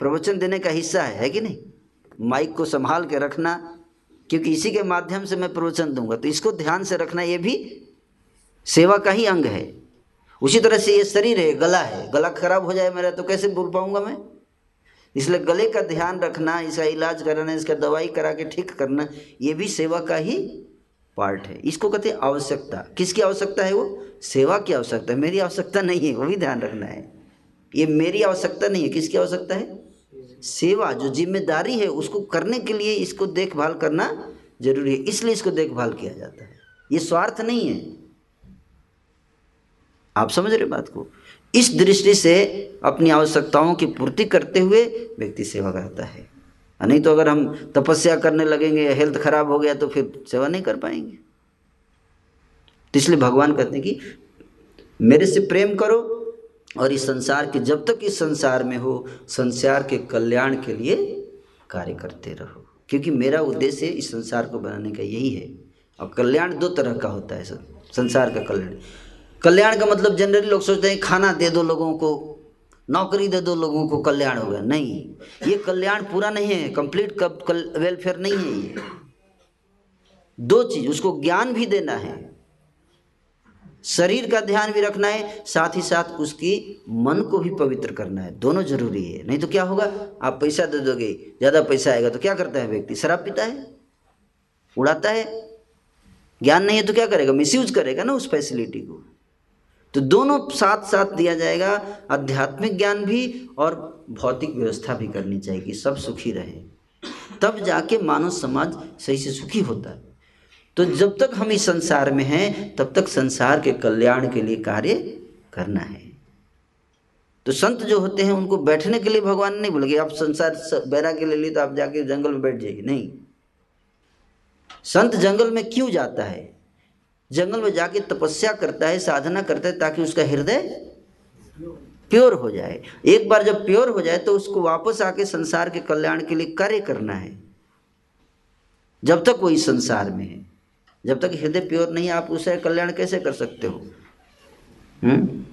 प्रवचन देने का हिस्सा है है कि नहीं? माइक को संभाल के रखना, क्योंकि इसी के माध्यम से मैं प्रवचन दूँगा। तो इसको ध्यान से रखना, ये भी सेवा का ही अंग है। उसी तरह से ये शरीर है, गला है। गला खराब हो जाए मेरा तो कैसे बोल पाऊँगा मैं? इसलिए गले का ध्यान रखना, इसका इलाज कराना, इसका दवाई करा के ठीक करना, ये भी सेवा का ही पार्ट है। इसको कहते हैं आवश्यकता। किसकी आवश्यकता है वो? सेवा की आवश्यकता है। मेरी आवश्यकता नहीं है, वो भी ध्यान रखना है। ये मेरी आवश्यकता नहीं है, किसकी आवश्यकता है? सेवा। जो ज़िम्मेदारी है, उसको करने के लिए इसको देखभाल करना ज़रूरी है। इसलिए इसको देखभाल किया जाता है। ये स्वार्थ नहीं है। आप समझ रहे बात को? इस दृष्टि से अपनी आवश्यकताओं की पूर्ति करते हुए व्यक्ति सेवा करता है। नहीं तो अगर हम तपस्या करने लगेंगे हेल्थ खराब हो गया तो फिर सेवा नहीं कर पाएँगे। तो इसलिए भगवान कहते हैं कि मेरे से प्रेम करो और इस संसार के, जब तक इस संसार में हो, संसार के कल्याण के लिए कार्य करते रहो। क्योंकि मेरा उद्देश्य इस संसार को बनाने का यही है। और कल्याण दो तरह का होता है, संसार का कल्याण। कल्याण का मतलब जनरली लोग सोचते हैं, खाना दे दो लोगों को, नौकरी दे दो लोगों को, कल्याण हो गया। नहीं, ये कल्याण पूरा नहीं है कंप्लीट वेलफेयर नहीं है ये। दो चीज़, उसको ज्ञान भी देना है, शरीर का ध्यान भी रखना है, साथ ही साथ उसकी मन को भी पवित्र करना है। दोनों ज़रूरी है, नहीं तो क्या होगा? आप पैसा दे दोगे, ज़्यादा पैसा आएगा तो क्या करता है व्यक्ति? शराब पीता है, उड़ाता है। ज्ञान नहीं है तो क्या करेगा? मिसयूज करेगा ना उस फैसिलिटी को। तो दोनों साथ साथ दिया जाएगा, आध्यात्मिक ज्ञान भी और भौतिक व्यवस्था भी करनी चाहिए कि सब सुखी रहे। तब जाके मानव समाज सही से सुखी होता है। तो जब तक हम इस संसार में हैं, तब तक संसार के कल्याण के लिए कार्य करना है। तो संत जो होते हैं, उनको बैठने के लिए भगवान नहीं बोलेगे, आप संसार बैरा के लिए तो आप जाके जंगल में बैठ जाइए नहीं। संत जंगल में क्यों जाता है? जंगल में जाके तपस्या करता है, साधना करता है ताकि उसका हृदय प्योर हो जाए। एक बार जब प्योर हो जाए तो उसको वापस आके संसार के कल्याण के लिए कार्य करना है। जब तक वो इस संसार में है, जब तक हृदय प्योर नहीं, आप उसे कल्याण कैसे कर सकते हो? हुँ? हम्म?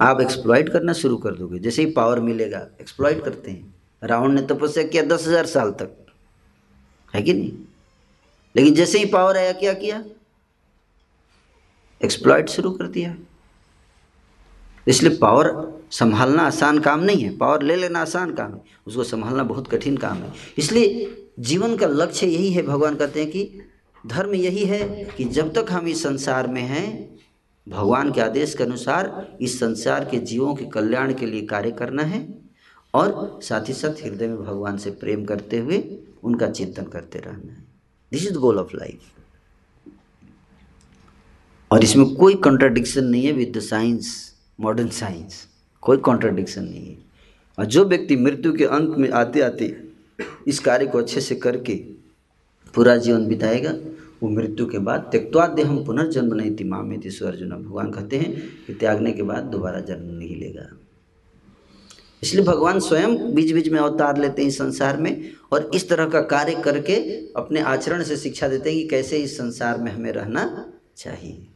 आप एक्सप्लॉइट करना शुरू कर दोगे। जैसे ही पावर मिलेगा एक्सप्लॉइट करते हैं। रावण ने तपस्या किया दस हज़ार साल तक। है कि नहीं? लेकिन जैसे ही पावर आया, क्या किया? एक्सप्लॉइट शुरू कर दिया। इसलिए पावर संभालना आसान काम नहीं है। पावर ले लेना आसान काम है। उसको संभालना बहुत कठिन काम है। इसलिए जीवन का लक्ष्य यही है। भगवान कहते हैं कि धर्म यही है कि जब तक हम इस संसार में हैं, भगवान के आदेश के अनुसार इस संसार के जीवों के कल्याण के लिए कार्य करना है और साथ ही साथ हृदय में भगवान से प्रेम करते हुए उनका चिंतन करते रहना है। This is goal of life और इसमें कोई कॉन्ट्राडिक्शन नहीं है with the science modern science कोई कॉन्ट्राडिक्शन नहीं है। और जो व्यक्ति मृत्यु के अंत में आते आते इस कार्य को अच्छे से करके पूरा जीवन बिताएगा, वो मृत्यु के बाद त्यक्वाद्य हम पुनर्जन्म नहीं थी मामे थी अर्जुन भगवान कहते हैं कि त्यागने के बाद दोबारा जन्म नहीं लेगा। इसलिए भगवान स्वयं बीच बीच में अवतार लेते हैं इस संसार में और इस तरह का कार्य करके अपने आचरण से शिक्षा देते हैं कि कैसे इस संसार में हमें रहना चाहिए।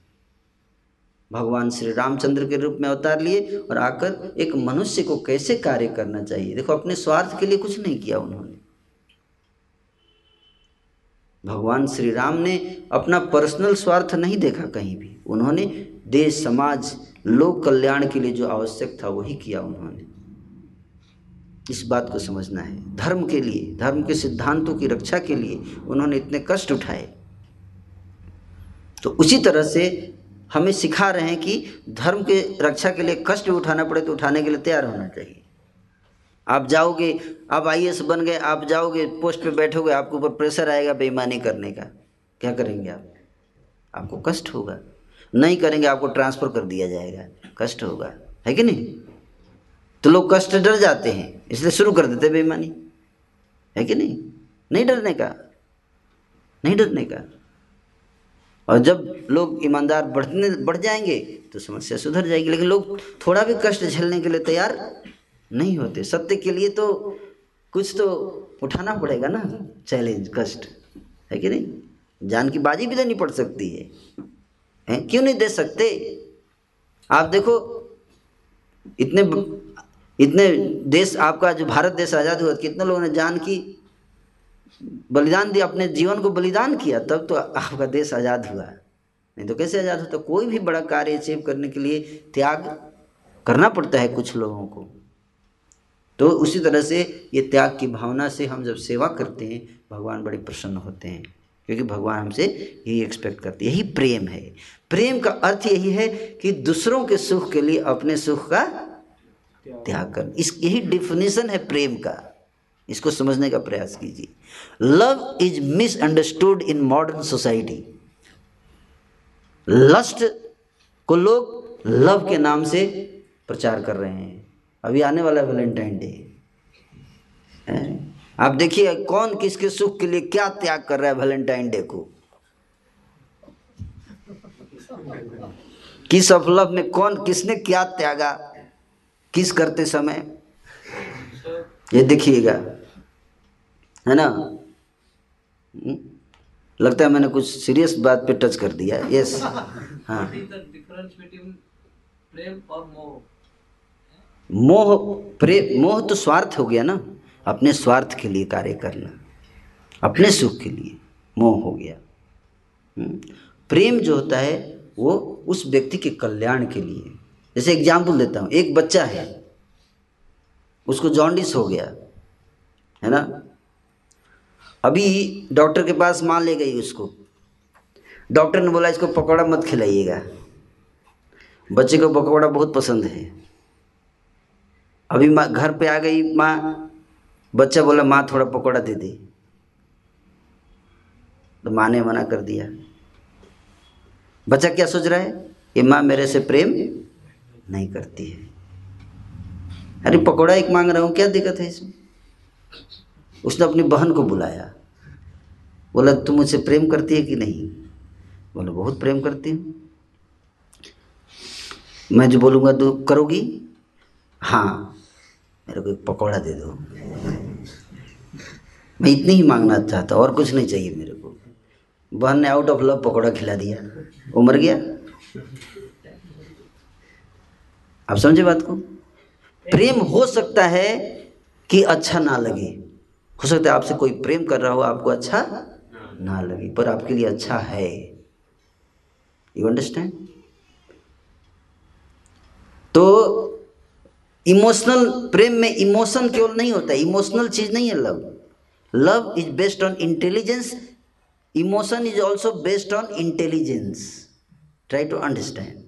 भगवान श्री रामचंद्र के रूप में अवतार लिए और आकर एक मनुष्य को कैसे कार्य करना चाहिए? देखो, अपने स्वार्थ के लिए कुछ नहीं किया उन्होंने। भगवान श्री राम ने अपना पर्सनल स्वार्थ नहीं देखा कहीं भी। उन्होंने देश, समाज, लोक कल्याण के लिए जो आवश्यक था, वही किया उन्होंने। इस बात को समझना है। धर्म के लिए, धर्म के सिद्धांतों की रक्षा के लिए उन्होंने इतने कष्ट उठाए। तो उसी तरह से हमें सिखा रहे हैं कि धर्म के रक्षा के लिए कष्ट उठाना पड़े तो उठाने के लिए तैयार होना चाहिए। आप जाओगे, आप आई बन गए, आप जाओगे पोस्ट पे बैठोगे, आपके ऊपर प्रेशर आएगा बेईमानी करने का। क्या करेंगे आप? आपको कष्ट होगा। नहीं करेंगे, आपको ट्रांसफ़र कर दिया जाएगा। कष्ट होगा। है कि नहीं? तो लोग कष्ट डर जाते हैं, इसलिए शुरू कर देते बेईमानी। है कि नहीं? नहीं डरने का। नहीं डरने का। और जब लोग ईमानदार बढ़ने, बढ़ जाएँगे तो समस्या सुधर जाएगी। लेकिन लोग थोड़ा भी कष्ट झेलने के लिए तैयार नहीं होते। सत्य के लिए तो कुछ तो उठाना पड़ेगा ना, चैलेंज, कष्ट। है कि नहीं? जान की बाजी भी देनी पड़ सकती है। हैं? क्यों नहीं दे सकते? आप देखो, इतने इतने देश, आपका जो भारत देश आज़ाद हुआ, कितने लोगों ने जान की बलिदान दिया अपने जीवन को बलिदान किया तब तो आपका देश आज़ाद हुआ नहीं तो कैसे आज़ाद होता? कोई भी बड़ा कार्य अचीव करने के लिए त्याग करना पड़ता है कुछ लोगों को। तो उसी तरह से ये त्याग की भावना से हम जब सेवा करते हैं भगवान बड़े प्रसन्न होते हैं क्योंकि भगवान हमसे यही एक्सपेक्ट करते हैं यही प्रेम है। प्रेम का अर्थ यही है कि दूसरों के सुख के लिए अपने सुख का त्याग। कर इस यही डिफिनेशन है प्रेम का। इसको समझने का प्रयास कीजिए। Love is misunderstood in modern society lust को लोग लव के नाम से प्रचार कर रहे हैं। अभी आने वाला है वैलेंटाइन डे आप देखिए कौन किसके सुख के लिए क्या त्याग कर रहा है वैलेंटाइन डे को। किस अपलभ में कौन किसने क्या त्यागा? किस करते समय? ये देखिएगा। है ना? हम्म? लगता है मैंने कुछ सीरियस बात पे टच कर दिया। यस [LAUGHS] हाँ। मोह प्रेम मोह। तो स्वार्थ हो गया ना? अपने स्वार्थ के लिए कार्य करना। अपने सुख के लिए मोह हो गया। हम्म? प्रेम जो होता है वो उस व्यक्ति के कल्याण के लिए। जैसे एग्ज़ाम्पल देता हूँ। एक बच्चा है। उसको जॉन्डिस हो गया। है ना? अभी डॉक्टर के पास माँ ले गई उसको। डॉक्टर ने बोला, इसको पकौड़ा मत खिलाइएगा। बच्चे को पकौड़ा बहुत पसंद है। अभी माँ घर पे आ गई माँ। बच्चा बोला, माँ, थोड़ा पकौड़ा दे दे। तो माँ ने मना कर दिया। बच्चा क्या सोच रहा है? ये माँ मेरे से प्रेम नहीं करती है। अरे, पकौड़ा एक मांग रहा हूँ, क्या दिक्कत है इसमें? उसने अपनी बहन को बुलाया। बोला तुम मुझसे प्रेम करती है कि नहीं? बोला, बहुत प्रेम करती हूँ। मैं जो बोलूँगा तो करोगी? हाँ। मेरे को एक पकौड़ा दे दो। मैं इतनी ही मांगना चाहता और कुछ नहीं चाहिए मेरे को। बहन ने आउट ऑफ़ लव पकौड़ा खिला दिया। वो मर गया? आप समझे बात को? प्रेम हो सकता है कि अच्छा ना लगे। हो सकता है आपसे कोई प्रेम कर रहा हो, आपको अच्छा ना लगे, पर आपके लिए अच्छा है। यू अंडरस्टैंड तो इमोशनल प्रेम में इमोशन केवल नहीं होता इमोशनल चीज़ नहीं है love love is based on intelligence emotion is also based on intelligence try to understand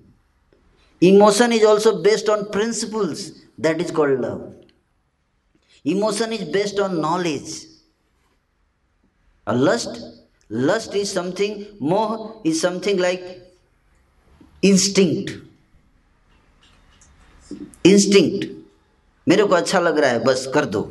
emotion is also based on principles that is called love emotion is based on knowledge a lust is something, moh is something like instinct. Instinct. मेरे को अच्छा लग रहा है, बस कर दो।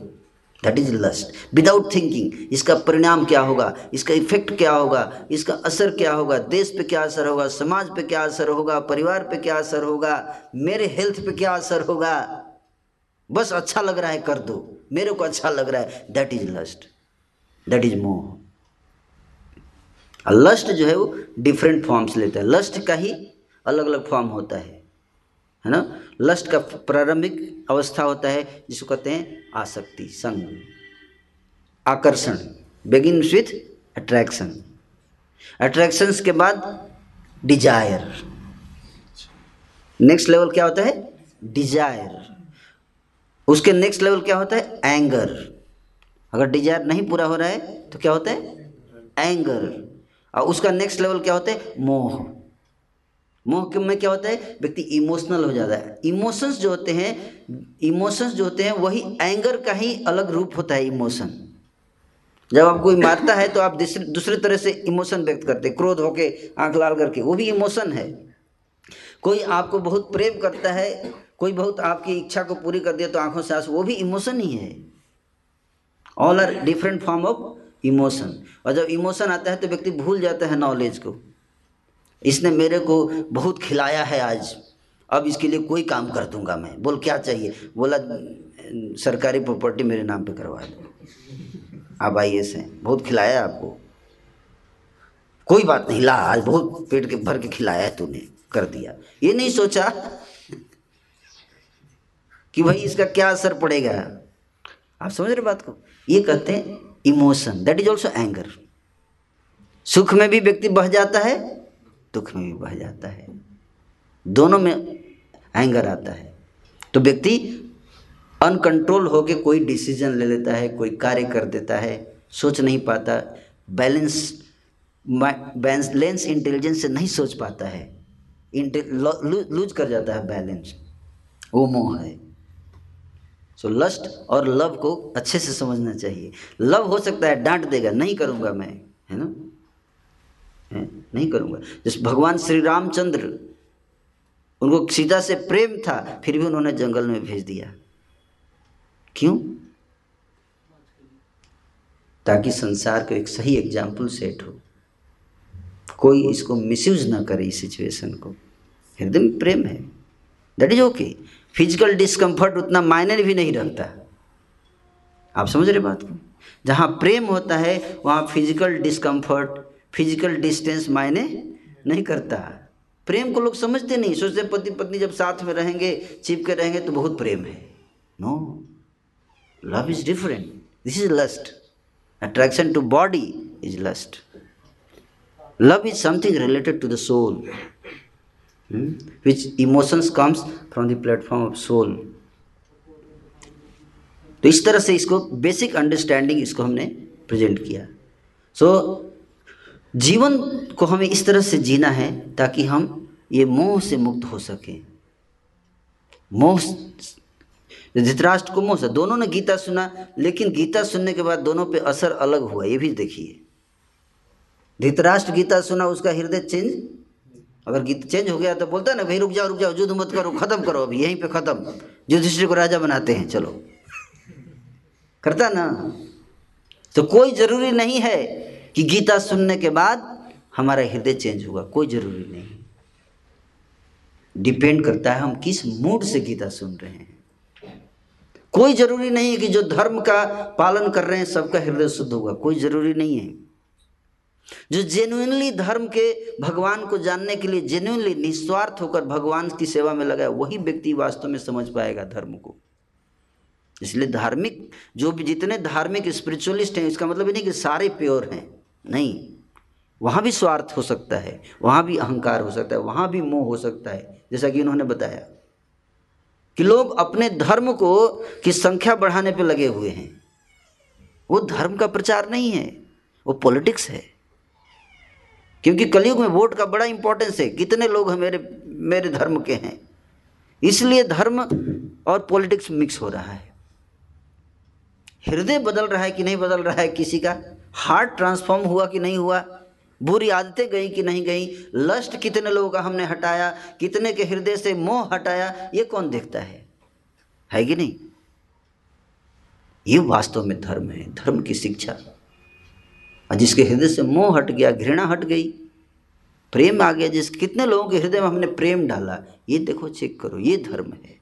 That is lust without thinking इसका परिणाम क्या होगा? इसका इफ़ेक्ट क्या होगा? इसका असर क्या होगा? देश पे क्या असर होगा? समाज पे क्या असर होगा? परिवार पे क्या असर होगा? मेरे हेल्थ पे क्या असर होगा? बस अच्छा लग रहा है, कर दो। मेरे को अच्छा लग रहा है। That is lust that is moh lust जो है वो डिफरेंट फॉर्म्स लेता है। लस्ट का ही अलग अलग फॉर्म होता है है ना? लस्ट का प्रारंभिक अवस्था होता है, जिसको कहते हैं आसक्ति, संग, आकर्षण बिगिन विथ अट्रैक्शन अट्रैक्शंस के बाद डिज़ायर नेक्स्ट लेवल क्या होता है? डिज़ायर उसके नेक्स्ट लेवल क्या होता है? एंगर अगर डिज़ायर नहीं पूरा हो रहा है तो क्या होता है? एंगर और उसका नेक्स्ट लेवल क्या होता है? मोह। मोह में क्या होता है? व्यक्ति इमोशनल हो जाता है। इमोशंस जो होते हैं इमोशंस जो होते हैं, वही एंगर का ही अलग रूप होता है इमोशन जब आप कोई मारता है तो आप दूसरे तरह से इमोशन व्यक्त करते क्रोध होके, आँख लाल करके। वो भी इमोशन है। कोई आपको बहुत प्रेम करता है, कोई बहुत आपकी इच्छा को पूरी कर दिया तो आँखों से आँसू, वो भी इमोशन ही है। All are different form of emotion. और जब इमोशन आता है तो व्यक्ति भूल जाता है नॉलेज को। इसने मेरे को बहुत खिलाया है आज। अब इसके लिए कोई काम कर दूँगा मैं। बोल, क्या चाहिए? बोला, सरकारी प्रॉपर्टी मेरे नाम पे करवा दो। आप आइए से। बहुत खिलाया आपको। कोई बात नहीं, ला, आज बहुत पेट के भर के खिलाया है तूने, कर दिया। ये नहीं सोचा कि भाई इसका क्या असर पड़ेगा? आप समझ रहे बात को? ये कहते हैं emotion that is also anger सुख में भी व्यक्ति बह जाता है, दुख में भी बह जाता है। दोनों में एंगर आता है। तो व्यक्ति अनकंट्रोल होके कोई डिसीज़न ले लेता है, कोई कार्य कर देता है, सोच नहीं पाता बैलेंस बैलेंस इंटेलिजेंस से नहीं सोच पाता है। लूज कर जाता है बैलेंस वो मोह है। सो लस्ट और लव को अच्छे से समझना चाहिए। लव हो सकता है, डांट देगा, नहीं करूँगा मैं, है ना? है? नहीं करूँगा। जैसे भगवान श्री रामचंद्र, उनको सीता से प्रेम था, फिर भी उन्होंने जंगल में भेज दिया। क्यों? ताकि संसार को एक सही एग्ज़ाम्पल सेट हो। कोई इसको मिसयूज ना करे इस सिचुएशन को। हृदय में प्रेम है। That is okay physical discomfort उतना मायने भी नहीं रखता आप समझ रहे बात को? जहाँ प्रेम होता है, वहाँ फ़िज़िकल डिस्कम्फर्ट फ़िज़िकल डिस्टेंस मायने नहीं करता। प्रेम को लोग समझते नहीं। सोचते पति पत्नी जब साथ में रहेंगे, चिप के रहेंगे तो बहुत प्रेम है। No love is different this is lust attraction to body is lust love is something related to the soul which emotions comes from the platform of soul तो इस तरह से इसको बेसिक अंडरस्टैंडिंग इसको हमने प्रेजेंट किया। सो so, जीवन को हमें इस तरह से जीना है ताकि हम ये मोह से मुक्त हो सकें। मोह धृतराष्ट्र को मोह से दोनों ने गीता सुना लेकिन गीता सुनने के बाद दोनों पे असर अलग हुआ ये भी देखिए। धृतराष्ट्र गीता सुना उसका हृदय चेंज अगर गीत चेंज हो गया तो बोलता है ना, भाई रुक जाओ रुक जाओ, युद्ध मत करो, खत्म करो, अभी यहीं पे खत्म। युधिष्ठिर को राजा बनाते हैं, चलो। करता ना? तो कोई ज़रूरी नहीं है कि गीता सुनने के बाद हमारा हृदय चेंज होगा, कोई ज़रूरी नहीं। डिपेंड करता है हम किस मूड से गीता सुन रहे हैं। कोई ज़रूरी नहीं है कि जो धर्म का पालन कर रहे हैं, सबका हृदय शुद्ध होगा, कोई ज़रूरी नहीं है। जो जेन्युइनली धर्म के भगवान को जानने के लिए जेन्युइनली निस्वार्थ होकर भगवान की सेवा में लगा वही व्यक्ति वास्तव में समझ पाएगा धर्म को। इसलिए धार्मिक, जो भी जितने धार्मिक स्पिरिचुअलिस्ट हैं, इसका मतलब ये नहीं कि सारे प्योर हैं, नहीं। वहाँ भी स्वार्थ हो सकता है, वहाँ भी अहंकार हो सकता है, वहाँ भी मोह हो सकता है, जैसा कि उन्होंने बताया कि लोग अपने धर्म को की संख्या बढ़ाने पर लगे हुए हैं। वो धर्म का प्रचार नहीं है, वो पॉलिटिक्स है। क्योंकि कलयुग में वोट का बड़ा इंपॉर्टेंस है। कितने लोग हैं मेरे मेरे धर्म के हैं। इसलिए धर्म और पॉलिटिक्स मिक्स हो रहा है। हृदय बदल रहा है कि नहीं बदल रहा है किसी का? हार्ट ट्रांसफॉर्म हुआ कि नहीं हुआ? बुरी आदतें गई कि नहीं गई? लस्ट कितने लोगों का हमने हटाया? कितने के हृदय से मोह हटाया? ये कौन देखता है? है कि नहीं? ये वास्तव में धर्म है। धर्म की शिक्षा। और जिसके हृदय से मोह हट गया, घृणा हट गई। प्रेम आ गया, जिस कितने लोगों के हृदय में हमने प्रेम डाला, ये देखो, चेक करो, ये धर्म है।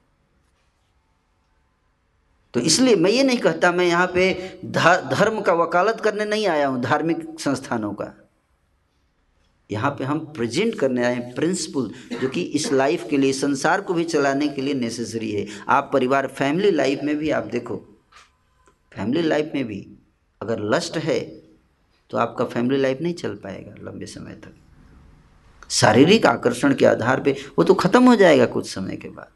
तो इसलिए मैं ये नहीं कहता, मैं यहाँ पे धर्म का वकालत करने नहीं आया हूँ, धार्मिक संस्थानों का। यहाँ पे हम प्रेजेंट करने आए हैं, प्रिंसिपल, जो कि इस लाइफ के लिए, संसार को भी चलाने के लिए नेसेसरी है। आप परिवार, फैमिली लाइफ में भी आप देखो, फैमिली लाइफ में भी अगर लस्ट है तो आपका फैमिली लाइफ नहीं चल पाएगा लंबे समय तक। शारीरिक आकर्षण के आधार पे वो तो खत्म हो जाएगा कुछ समय के बाद।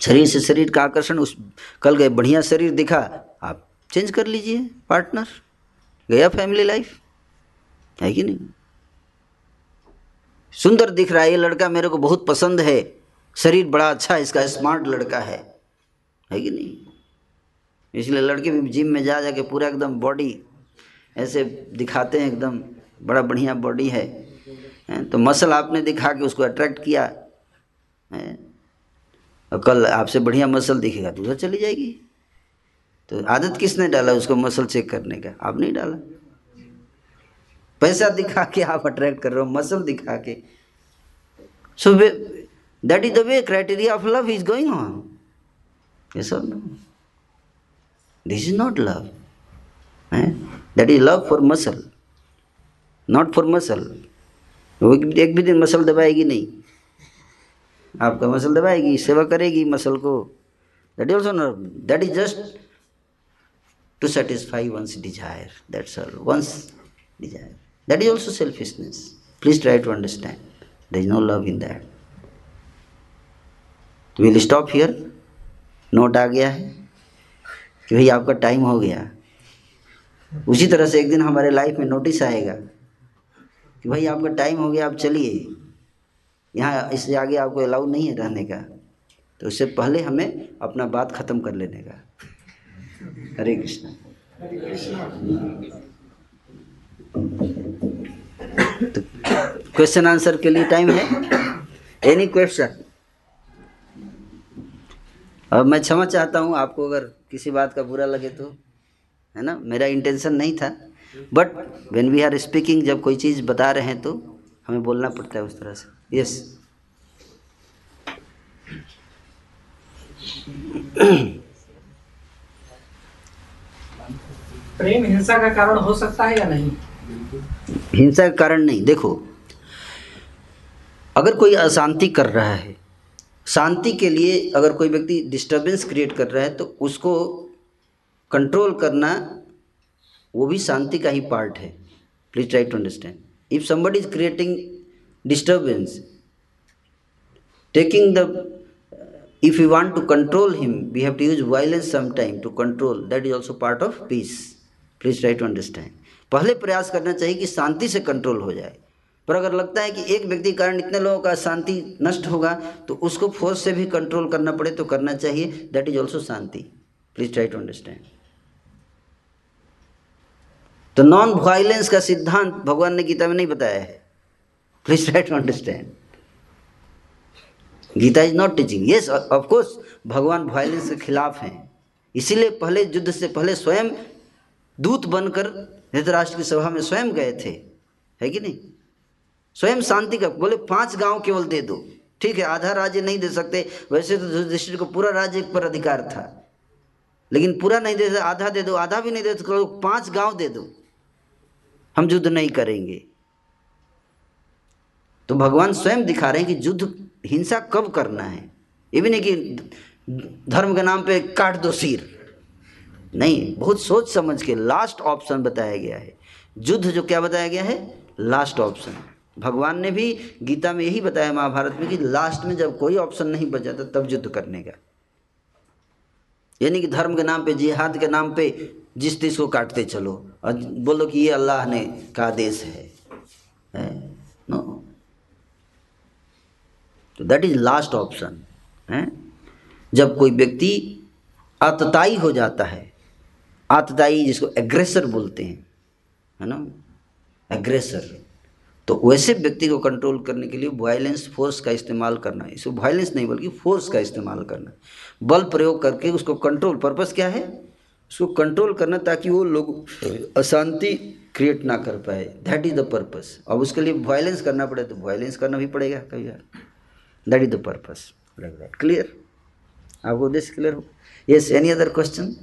शरीर से शरीर का आकर्षण उस, कल गए बढ़िया शरीर दिखा, आप चेंज कर लीजिए पार्टनर गया फैमिली लाइफ है कि नहीं? सुंदर दिख रहा है ये लड़का, मेरे को बहुत पसंद है। शरीर बड़ा अच्छा है, इसका स्मार्ट लड़का है। है कि नहीं? इसलिए लड़के भी जिम में जा जा जाके पूरा एकदम बॉडी ऐसे दिखाते हैं, एकदम बड़ा बढ़िया बॉडी है। तो मसल आपने दिखा के उसको अट्रैक्ट किया। है, और कल आपसे बढ़िया मसल दिखेगा तो उधर चली जाएगी। तो आदत किसने डाला उसको मसल चेक करने का? आप नहीं डाला। पैसा दिखा के आप अट्रैक्ट कर रहे हो मसल दिखा के। So that is the way criteria of love is going on ये सब is not love eh? that is love for muscle, not for muscle. वो एक भी दिन मसल दबाएगी नहीं। आपका मसल दबाएगी, सेवा करेगी मसल को। That is also not that is just to satisfy one's desire that's all one's desire that is also selfishness please try to understand there is no love in that will stop here note आ गया है। कि भाई आपका time हो गया। उसी तरह से एक दिन हमारे लाइफ में नोटिस आएगा कि भाई आपका टाइम हो गया, आप चलिए। यहाँ इससे आगे आपको अलाउ नहीं है रहने का। तो उससे पहले हमें अपना बात ख़त्म कर लेने का। हरे कृष्ण। तो क्वेश्चन आंसर के लिए टाइम है? एनी क्वेश्चन अब मैं क्षमा चाहता हूँ आपको अगर किसी बात का बुरा लगे तो है ना? मेरा इंटेंशन नहीं था। But when we are speaking जब कोई चीज़ बता रहे हैं तो हमें बोलना पड़ता है उस तरह से। यस प्रेम हिंसा का कारण हो सकता है या नहीं? हिंसा का कारण नहीं। देखो अगर कोई अशांति कर रहा है शांति के लिए अगर कोई व्यक्ति डिस्टर्बेंस क्रिएट कर रहा है तो उसको कंट्रोल करना वो भी शांति का ही पार्ट है। Please try to understand if somebody is creating disturbance taking the if you want to control him we have to use violence sometime to control that is also part of peace please try to understand पहले प्रयास करना चाहिए कि शांति से control हो जाए। पर अगर लगता है कि एक व्यक्ति के कारण इतने लोगों का शांति नष्ट होगा तो उसको फोर्स से भी कंट्रोल करना पड़े तो करना चाहिए। That is also shanti. Please try to understand तो नॉन वायलेंस का सिद्धांत भगवान ने गीता में नहीं बताया है। Please try to understand Gita is not teaching yes of course भगवान वायलेंस के खिलाफ हैं। इसीलिए पहले युद्ध से पहले स्वयं दूत बनकर धृतराष्ट्र की सभा में स्वयं गए थे। है कि नहीं? स्वयं शांति का, बोले पाँच गाँव केवल दे दो। ठीक है, आधा राज्य नहीं दे सकते, वैसे तो युधिष्ठिर को पूरा राज्य पर अधिकार था। लेकिन पूरा नहीं दे, आधा दे दो, आधा भी नहीं दे तो पाँच गाँव दे दो। हम युद्ध नहीं करेंगे। तो भगवान स्वयं दिखा रहे हैं कि युद्ध हिंसा कब करना है। ये भी नहीं कि धर्म के नाम पे काट दो सिर। नहीं, बहुत सोच समझ के लास्ट ऑप्शन बताया गया है। युद्ध जो क्या बताया गया है? लास्ट ऑप्शन भगवान ने भी गीता में यही बताया महाभारत में कि लास्ट में जब कोई ऑप्शन नहीं बचा था तब युद्ध करने का। यानी कि धर्म के नाम पे जिहाद के नाम पे जिस चीज़ को काटते चलो और बोलो कि ये अल्लाह ने का आदेश है, है? नो तो दैट इज़ लास्ट ऑप्शन है? जब कोई व्यक्ति आतताई हो जाता है आतताई जिसको एग्रेसर बोलते हैं है ना? एग्रेसर तो वैसे व्यक्ति को कंट्रोल करने के लिए वायलेंस फोर्स का इस्तेमाल करना है। इसको वायलेंस नहीं बल्कि फोर्स का इस्तेमाल करना बल प्रयोग करके उसको कंट्रोल पर्पस क्या है? उसको कंट्रोल करना ताकि वो लोग अशांति क्रिएट ना कर पाए। दैट इज़ द पर्पस अब उसके लिए वायलेंस करना पड़े तो वायलेंस करना भी पड़ेगा कभी that is the purpose clear आपको उद्देश्य क्लियर हो? यस एनी अदर क्वेश्चन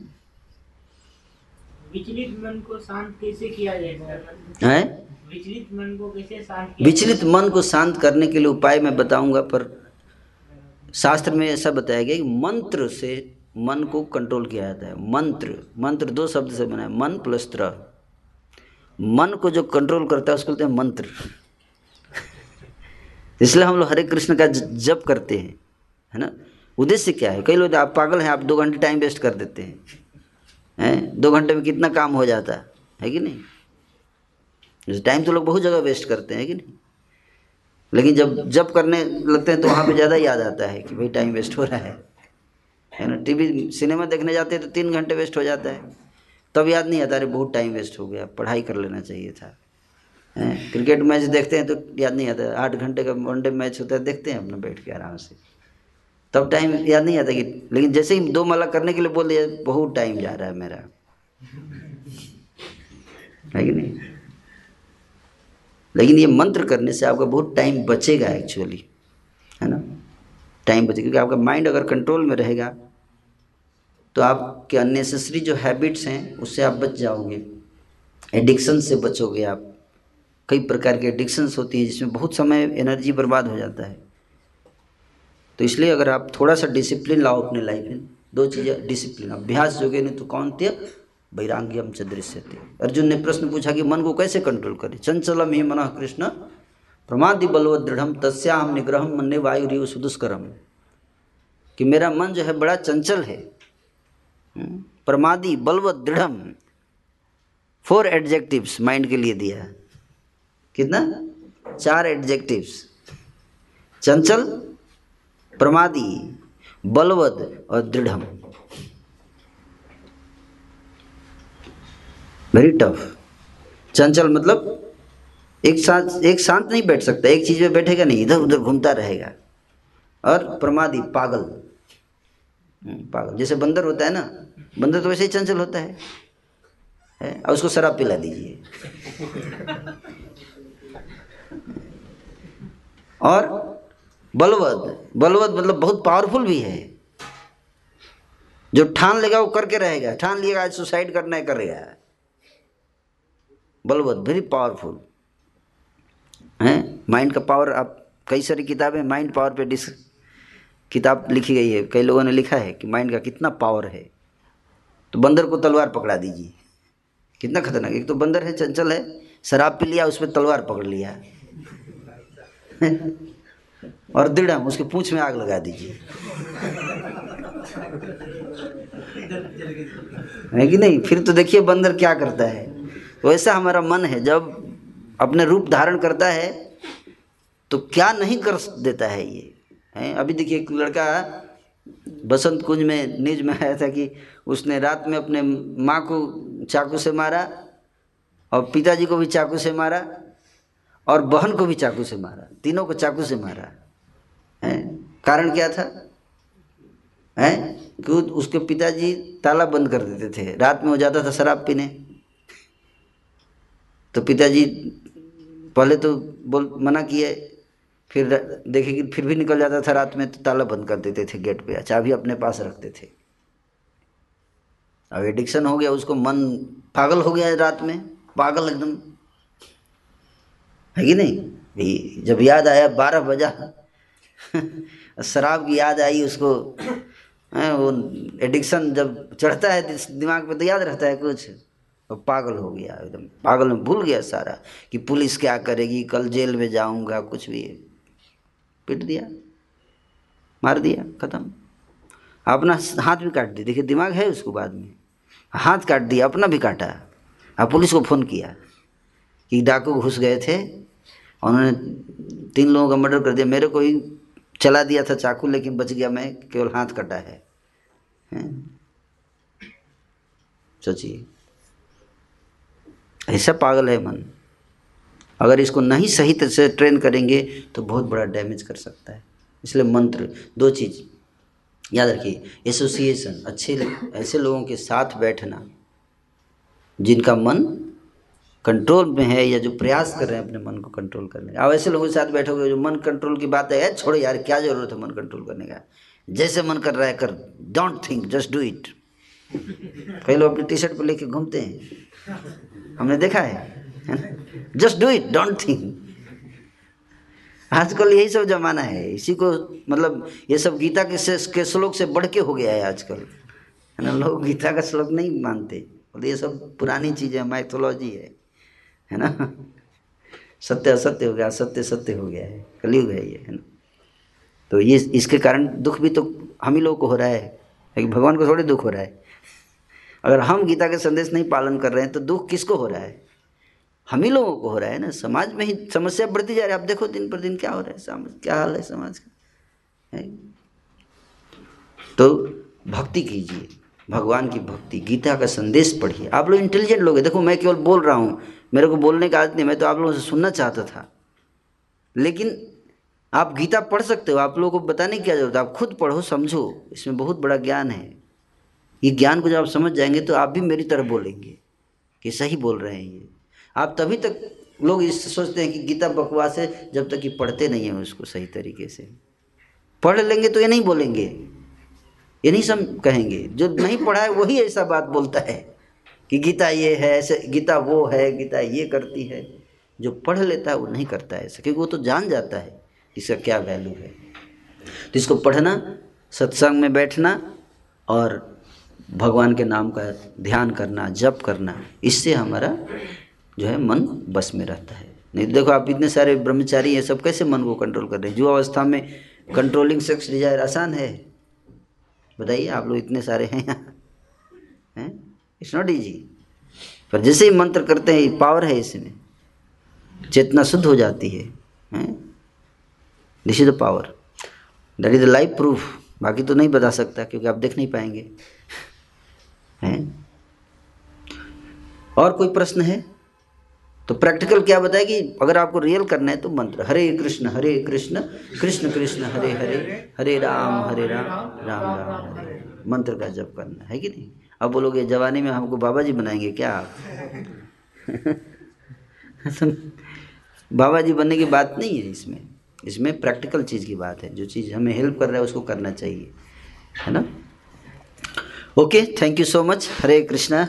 विचलित मन को शांत कैसे किया जाएगा है? विचलित मन को कैसे शांत विचलित मन को शांत करने के लिए उपाय मैं बताऊँगा पर शास्त्र में ऐसा बताया गया कि मंत्र से मन को कंट्रोल किया जाता है। मंत्र मंत्र दो शब्द से बना है मन प्लस त्र। मन को जो कंट्रोल करता है उसको बोलते हैं मंत्र। इसलिए हम लोग हरे कृष्ण का जप करते हैं है ना? उद्देश्य क्या है? कई लोग आप पागल हैं आप दो घंटे टाइम वेस्ट कर देते हैं। हैं? दो घंटे में कितना काम हो जाता है? कि नहीं? टाइम तो लोग बहुत जगह वेस्ट करते हैं कि नहीं? लेकिन जब जब करने लगते हैं तो वहाँ पे ज़्यादा याद आता है कि भाई टाइम वेस्ट हो रहा है। है ना? टीवी सिनेमा देखने जाते हैं तो तीन घंटे वेस्ट हो जाता है। तब याद नहीं आता, अरे बहुत टाइम वेस्ट हो गया, पढ़ाई कर लेना चाहिए था। क्रिकेट मैच देखते हैं तो याद नहीं आता, आठ घंटे का वनडे मैच होता है, देखते हैं अपना बैठ के आराम से। तब टाइम याद नहीं आता कि लेकिन जैसे ही दो माला करने के लिए बोल दिया बहुत टाइम जा रहा है मेरा। [LAUGHS] है कि नहीं? लेकिन ये मंत्र करने से आपका बहुत टाइम बचेगा एक्चुअली है ना? टाइम बचेगा क्योंकि आपका माइंड अगर कंट्रोल में रहेगा तो आपके अननेसेसरी जो हैबिट्स हैं उससे आप बच जाओगे। एडिक्शन से बचोगे आप। कई प्रकार की एडिक्शंस होती हैं जिसमें बहुत समय एनर्जी बर्बाद हो जाता है। तो इसलिए अगर आप थोड़ा सा डिसिप्लिन लाओ अपने लाइफ में, दो चीज़ें डिसिप्लिन अभ्यास जोगे नहीं तो कौन थे? वैराग्यम च दृश्य थे। अर्जुन ने प्रश्न पूछा कि मन को कैसे कंट्रोल करे? चंचलम ही मन कृष्ण, प्रमादि बलवत दृढ़ तस्याम निग्रह मन वायु रिव सुदुष्करम। कि मेरा मन जो है बड़ा चंचल है। प्रमादी बलवत दृढ़ फोर एडजेक्टिव्स माइंड के लिए दिया कितना? चार एडजेक्टिव्स चंचल प्रमादी बलवद और दृढ़ वेरी टफ चंचल मतलब एक साथ एक शांत नहीं बैठ सकता एक चीज़ में बैठेगा नहीं इधर उधर घूमता रहेगा। और प्रमादी पागल। हम्म, पागल। जैसे बंदर होता है ना बंदर तो वैसे ही चंचल होता है। है? और उसको शराब पिला दीजिए। और बलवद बलवद मतलब बहुत पावरफुल भी है। जो ठान लेगा वो करके रहेगा, ठान लिएगा, आज सुसाइड करना है करेगा बलवद वेरी पावरफुल है? माइंड का पावर आप कई सारी किताबें माइंड पावर पे डिस किताब लिखी गई है। कई लोगों ने लिखा है कि माइंड का कितना पावर है। तो बंदर को तलवार पकड़ा दीजिए। कितना खतरनाक। एक तो बंदर है, चंचल है, शराब पी लिया उस पर तलवार पकड़ लिया। और दृढ़ उसके पूंछ में आग लगा दीजिए। है कि नहीं? फिर तो देखिए बंदर क्या करता है। वैसा हमारा मन है, जब अपने रूप धारण करता है तो क्या नहीं कर देता है ये? है? अभी देखिए एक लड़का बसंत कुंज में न्यूज़ में आया था कि उसने रात में अपने माँ को चाकू से मारा और पिताजी को भी चाकू से मारा। और बहन को भी चाकू से मारा, तीनों को चाकू से मारा। है? कारण क्या था? है? कि उसके पिताजी ताला बंद कर देते थे। रात में हो जाता था शराब पीने। तो पिताजी पहले तो बोल, मना किए, फिर देखे कि फिर भी निकल जाता था रात में तो ताला बंद कर देते थे गेट पे, चाबी अपने पास रखते थे। अब एडिक्शन हो गया, उसको मन पागल हो गया रात में, पागल एकदम। है कि नहीं? जब याद आया बारह बजा। शराब की याद आई उसको। वो एडिक्शन जब चढ़ता है दिमाग पे तो याद रहता है कुछ। और पागल हो गया, एकदम पागल में भूल गया सारा कि पुलिस क्या करेगी, कल जेल में जाऊँगा, कुछ भी। पिट दिया, मार दिया, ख़त्म। अपना हाथ भी काट दिया। देखिए, दिमाग है उसको बाद में। हाथ काट दिया, अपना भी काटा। अब पुलिस को फ़ोन किया कि डाकू घुस गए थे उन्होंने तीन लोगों का मर्डर कर दिया। मेरे को ही चला दिया था चाकू, लेकिन बच गया। मैं केवल हाथ कटा है? सोचिए। ऐसा पागल है मन। अगर इसको नहीं सही तरह से ट्रेन करेंगे तो बहुत बड़ा डैमेज कर सकता है। इसलिए मंत्र, दो चीज़ याद रखिए। एसोसिएशन अच्छे ऐसे लोगों के साथ बैठना, जिनका मन कंट्रोल में है या जो प्रयास कर रहे हैं अपने मन को कंट्रोल करने का। अब ऐसे लोगों के साथ बैठोगे जो मन कंट्रोल की बात है छोड़ो यार, क्या ज़रूरत है मन कंट्रोल करने का? जैसे मन कर रहा है, कर don't think just do it कई लोग अपनी टी शर्ट पर लेके घूमते हैं। हमने देखा है just do it don't think आजकल यही सब जमाना है। इसी को मतलब ये सब गीता के से, के श्लोक से बढ़ के हो गया है आजकल। है ना? लोग गीता का श्लोक नहीं मानते। बोलते ये सब पुरानी चीज़ माइथोलॉजी है। है ना? सत्य असत्य हो गया सत्य सत्य हो गया है, कलयुग है ये, है ना? तो ये इसके कारण दुख भी तो हम ही लोग को हो रहा है, लेकिन भगवान को थोड़े दुख हो रहा है। अगर हम गीता के संदेश नहीं पालन कर रहे हैं तो दुख किसको हो रहा है? हम ही लोगों को हो रहा है ना? समाज में ही समस्या बढ़ती जा रही है। आप देखो दिन पर दिन क्या हो रहा है समाज क्या हाल है समाज का? है? तो भक्ति कीजिए, भगवान की भक्ति, गीता का संदेश पढ़िए। आप लोग इंटेलिजेंट लोग हैं। देखो मैं केवल बोल रहा हूँ मेरे को बोलने का आदत नहीं, मैं तो आप लोगों से सुनना चाहता था। लेकिन आप गीता पढ़ सकते हो, आप लोगों को बताने की क्या ज़रूरत है? आप खुद पढ़ो, समझो। इसमें बहुत बड़ा ज्ञान है। ये ज्ञान को जब आप समझ जाएँगे तो आप भी मेरी तरफ़ बोलेंगे कि सही बोल रहे हैं ये। आप तभी तक लोग इस सोचते हैं कि गीता बकवास है, जब तक कि पढ़ते नहीं हैं उसको सही तरीके से। पढ़ लेंगे तो ये नहीं बोलेंगे। ये नहीं सम कहेंगे। जो नहीं पढ़ा है, वही ऐसा बात बोलता है। कि गीता ये है, ऐसे गीता वो है, गीता ये करती है, जो पढ़ लेता है वो नहीं करता है ऐसा, क्योंकि वो तो जान जाता है इसका क्या वैल्यू है। तो इसको पढ़ना, सत्संग में बैठना और भगवान के नाम का ध्यान करना, जप करना, इससे हमारा जो है मन बस में रहता है। नहीं तो देखो आप इतने सारे ब्रह्मचारी हैं, सब कैसे मन को कंट्रोल कर रहे हैं? जो अवस्था में कंट्रोलिंग सेक्स डिज़ायर आसान है। बताइए आप लोग इतने सारे हैं यहाँ, हैं? इट्स नॉट ईजी पर जैसे ही मंत्र करते हैं पावर है इसमें। चेतना शुद्ध हो जाती है this is the power that is the live proof बाकी तो नहीं बता सकता, क्योंकि आप देख नहीं पाएँगे। हैं? और कोई प्रश्न है? तो प्रैक्टिकल क्या बताए कि अगर आपको रियल करना है तो मंत्र। हरे कृष्ण हरे कृष्ण कृष्ण कृष्ण, हरे हरे हरे राम हरे राम राम राम, हरे मंत्र का जप करना है कि नहीं? अब बोलोगे, जवानी में हमको बाबा जी बनाएँगे क्या? [LAUGHS] आप बाबा जी बनने की बात नहीं है इसमें। इसमें प्रैक्टिकल चीज़ की बात है। जो चीज़ हमें हेल्प कर रहा है, उसको करना चाहिए। है ना? Okay, thank you so much. Hare Krishna.